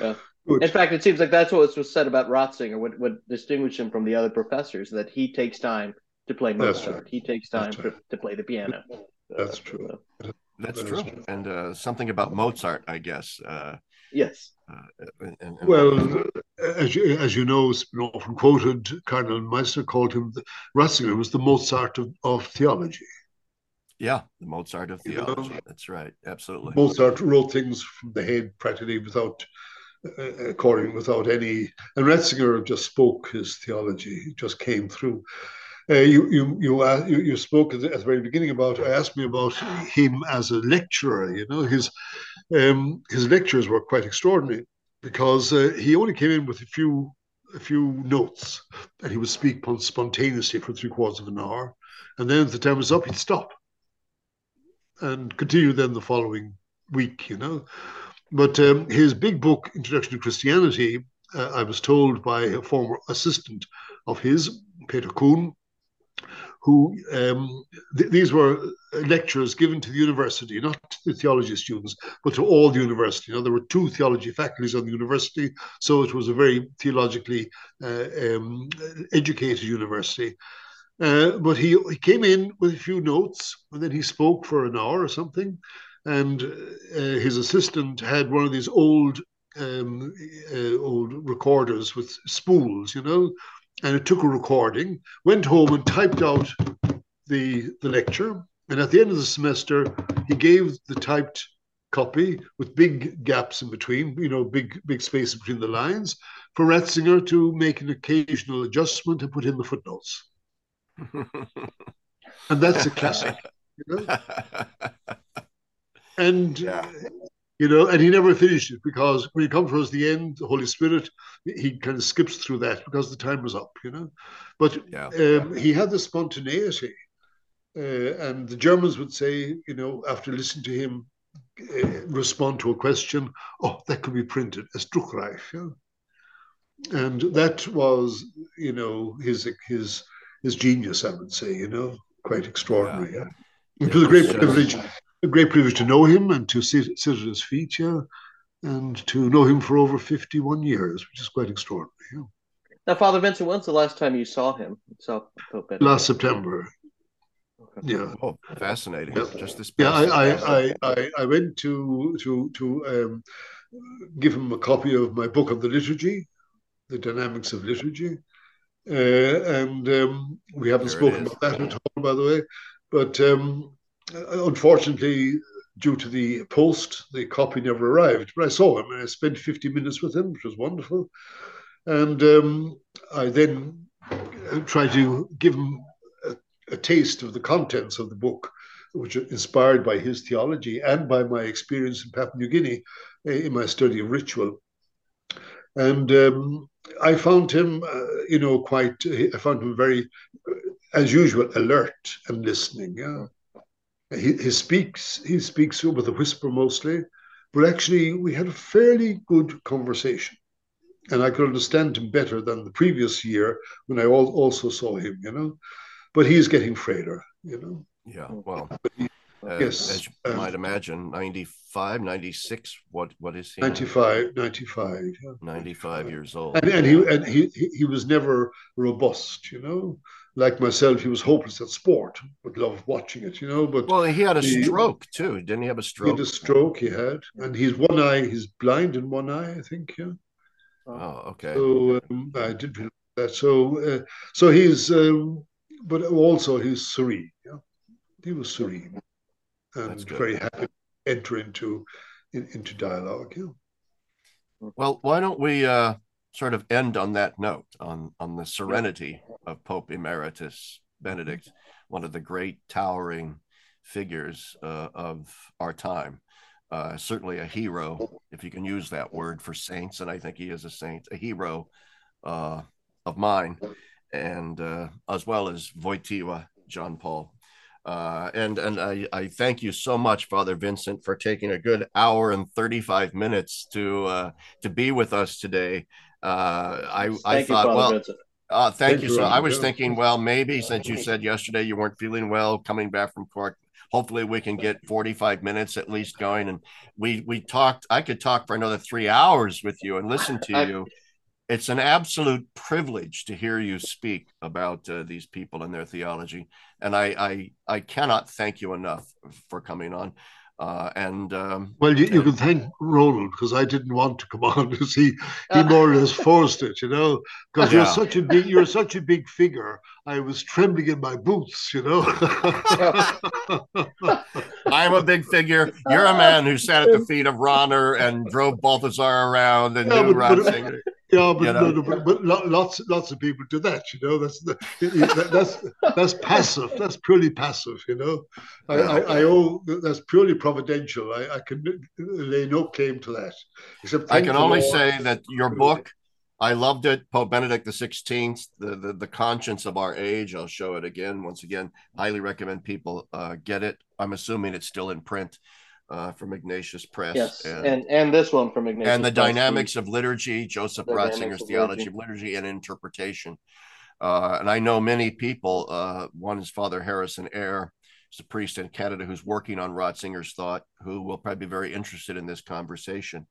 yeah. In fact it seems like that's what was said about ratzinger what, what distinguished him from the other professors that he takes time to play mozart right. he takes time to, to, play the piano that's true that's that true. true. and uh, something about mozart i guess uh, yes uh, and, and well, as you, as you know, it's been often quoted, Cardinal Meisner called him, the, Ratzinger was the Mozart of, of theology. Yeah, the Mozart of theology. You know, That's right. Absolutely. Mozart wrote things from the head practically without, uh, according without any. And Ratzinger just spoke his theology. He just came through. Uh, you you you, uh, you you spoke at the, at the, very beginning about asked me about him as a lecturer. You know his um, his lectures were quite extraordinary because uh, he only came in with a few a few notes and he would speak spontaneously for three quarters of an hour, and then if the time was up, he'd stop and continue then the following week. You know, but um, his big book, Introduction to Christianity, uh, I was told by a former assistant of his, Peter Kuhn, who um, th- these were lectures given to the university, not to the theology students, but to all the university. Now, there were two theology faculties on the university, so it was a very theologically uh, um, educated university. Uh, but he, he came in with a few notes, and then he spoke for an hour or something. And uh, his assistant had one of these old um, uh, old recorders with spools, you know, and it took a recording, went home and typed out the, the lecture. And at the end of the semester, he gave the typed copy with big gaps in between, you know, big big space between the lines, for Ratzinger to make an occasional adjustment and put in the footnotes. and that's a classic, you know. And yeah you know, and he never finished it because when he comes towards the end, the Holy Spirit, he kind of skips through that because the time was up, you know. But yeah. um, he had the spontaneity, uh, and the Germans would say, you know, after listening to him uh, respond to a question, oh, that could be printed as Druckreif, yeah. And that was, you know, his his his genius, I would say, you know, quite extraordinary. Yeah. yeah. It was a great privilege a great privilege to know him and to sit, sit at his feet, yeah, and to know him for over 51 years, which is quite extraordinary. Yeah. Now, Father Vincent, when's the last time you saw him? Saw Pope Last September. Okay. Yeah. Oh, fascinating. Yeah. Just this. Yeah, I, I, I, I, went to to to um, give him a copy of my book on the liturgy, the dynamics of liturgy, uh, and um, we haven't there spoken about that at all, by the way. But um, unfortunately, due to the post, the copy never arrived. But I saw him and I spent 50 minutes with him, which was wonderful. And um, I then uh, tried to give him a, a, taste of the contents of the book, which are inspired by his theology and by my experience in Papua New Guinea uh, in my study of ritual. And um, I found him, uh, you know, quite, I found him very, as usual, alert and listening. Yeah he, he speaks he speaks with a whisper mostly, but actually we had a fairly good conversation, and I could understand him better than the previous year when I also saw him. You know, but he's getting frailer. You know. Yeah. Well. Uh, yes. As you um, might imagine, 95, 96, what, what is he? 95, 95. Yeah. 95 years old. And, and, he, and he, he was never robust, you know like myself, he was hopeless at sport, but loved watching it, you know. But well, he had a he, stroke too, didn't he? Have a stroke. He had a stroke. He had, and he's one eye. He's blind in one eye, I think. Yeah. Oh, okay. So um, I did that. So, uh, so he's, um, but also he's serene. Yeah, he was serene and very happy to enter into in, into dialogue. Yeah. Well, why don't we? Uh sort of end on that note on on the serenity of Pope Emeritus Benedict, one of the great towering figures uh, of our time. Uh, certainly a hero, if you can use that word for saints, and I think he is a saint, a hero uh, of mine, and uh, as well as Wojtyła John Paul. Uh, and and I, I thank you so much, Father Vincent, for taking a good hour and 35 minutes to uh, to be with us today. Uh, I, I thought, you, well, uh, thank, thank, you. So I was thinking, well, maybe since you said yesterday you weren't feeling well coming back from court, hopefully we can get 45 minutes at least going. And we we talked, I could talk for another three hours with you and listen to you it's an absolute privilege to hear you speak about uh, these people and their theology, and I, I I cannot thank you enough for coming on. Uh, and um, well, you, you, can thank Roland because I didn't want to come on because he he more or less forced it, you know. Because yeah. you're such a big you're such a big figure. I was trembling in my boots, you know. I'm a big figure. You're a man who sat at the feet of Rahner and drove Balthasar around and yeah, knew Ratzinger. Yeah, but, you know? no, but, but, lots lots of people do that. You know, that's that's that's passive. That's purely passive. You know, I, I, I owe that's purely providential. I, I can lay no claim to that. Except I can only say that your book, I loved it. Pope Benedict the Sixteenth, the, the the conscience of our age. I'll show it again. Once again, highly recommend people uh, get it. I'm assuming it's still in print uh, from Ignatius Press. Yes, and, and, and this one from Ignatius. And the Press dynamics of liturgy, Joseph Ratzinger's theology of liturgy and interpretation. Uh, and I know many people. Uh, one is Father Harrison Ayre, he's a priest in Canada who's working on Ratzinger's thought, who will probably be very interested in this conversation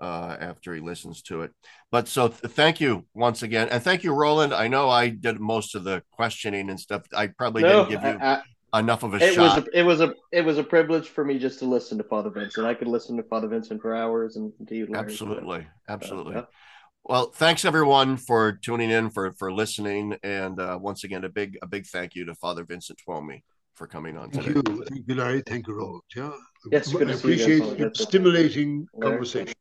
uh, after he listens to it. But so th- thank you once again, and thank you, Roland. I know I did most of the questioning and stuff. I probably no, didn't give you. I, enough of a it shot. Was a, it was a it was a privilege for me just to listen to Father Vincent. I could listen to Father Vincent for hours and to you. Absolutely, absolutely. Uh, yeah. Well, thanks everyone for tuning in for for listening, and uh, once again, a big a big thank you to Father Vincent Twomey for coming on today. Thank you, thank you, Larry. Thank you, Roland. Yeah, yes, I appreciate your stimulating conversation.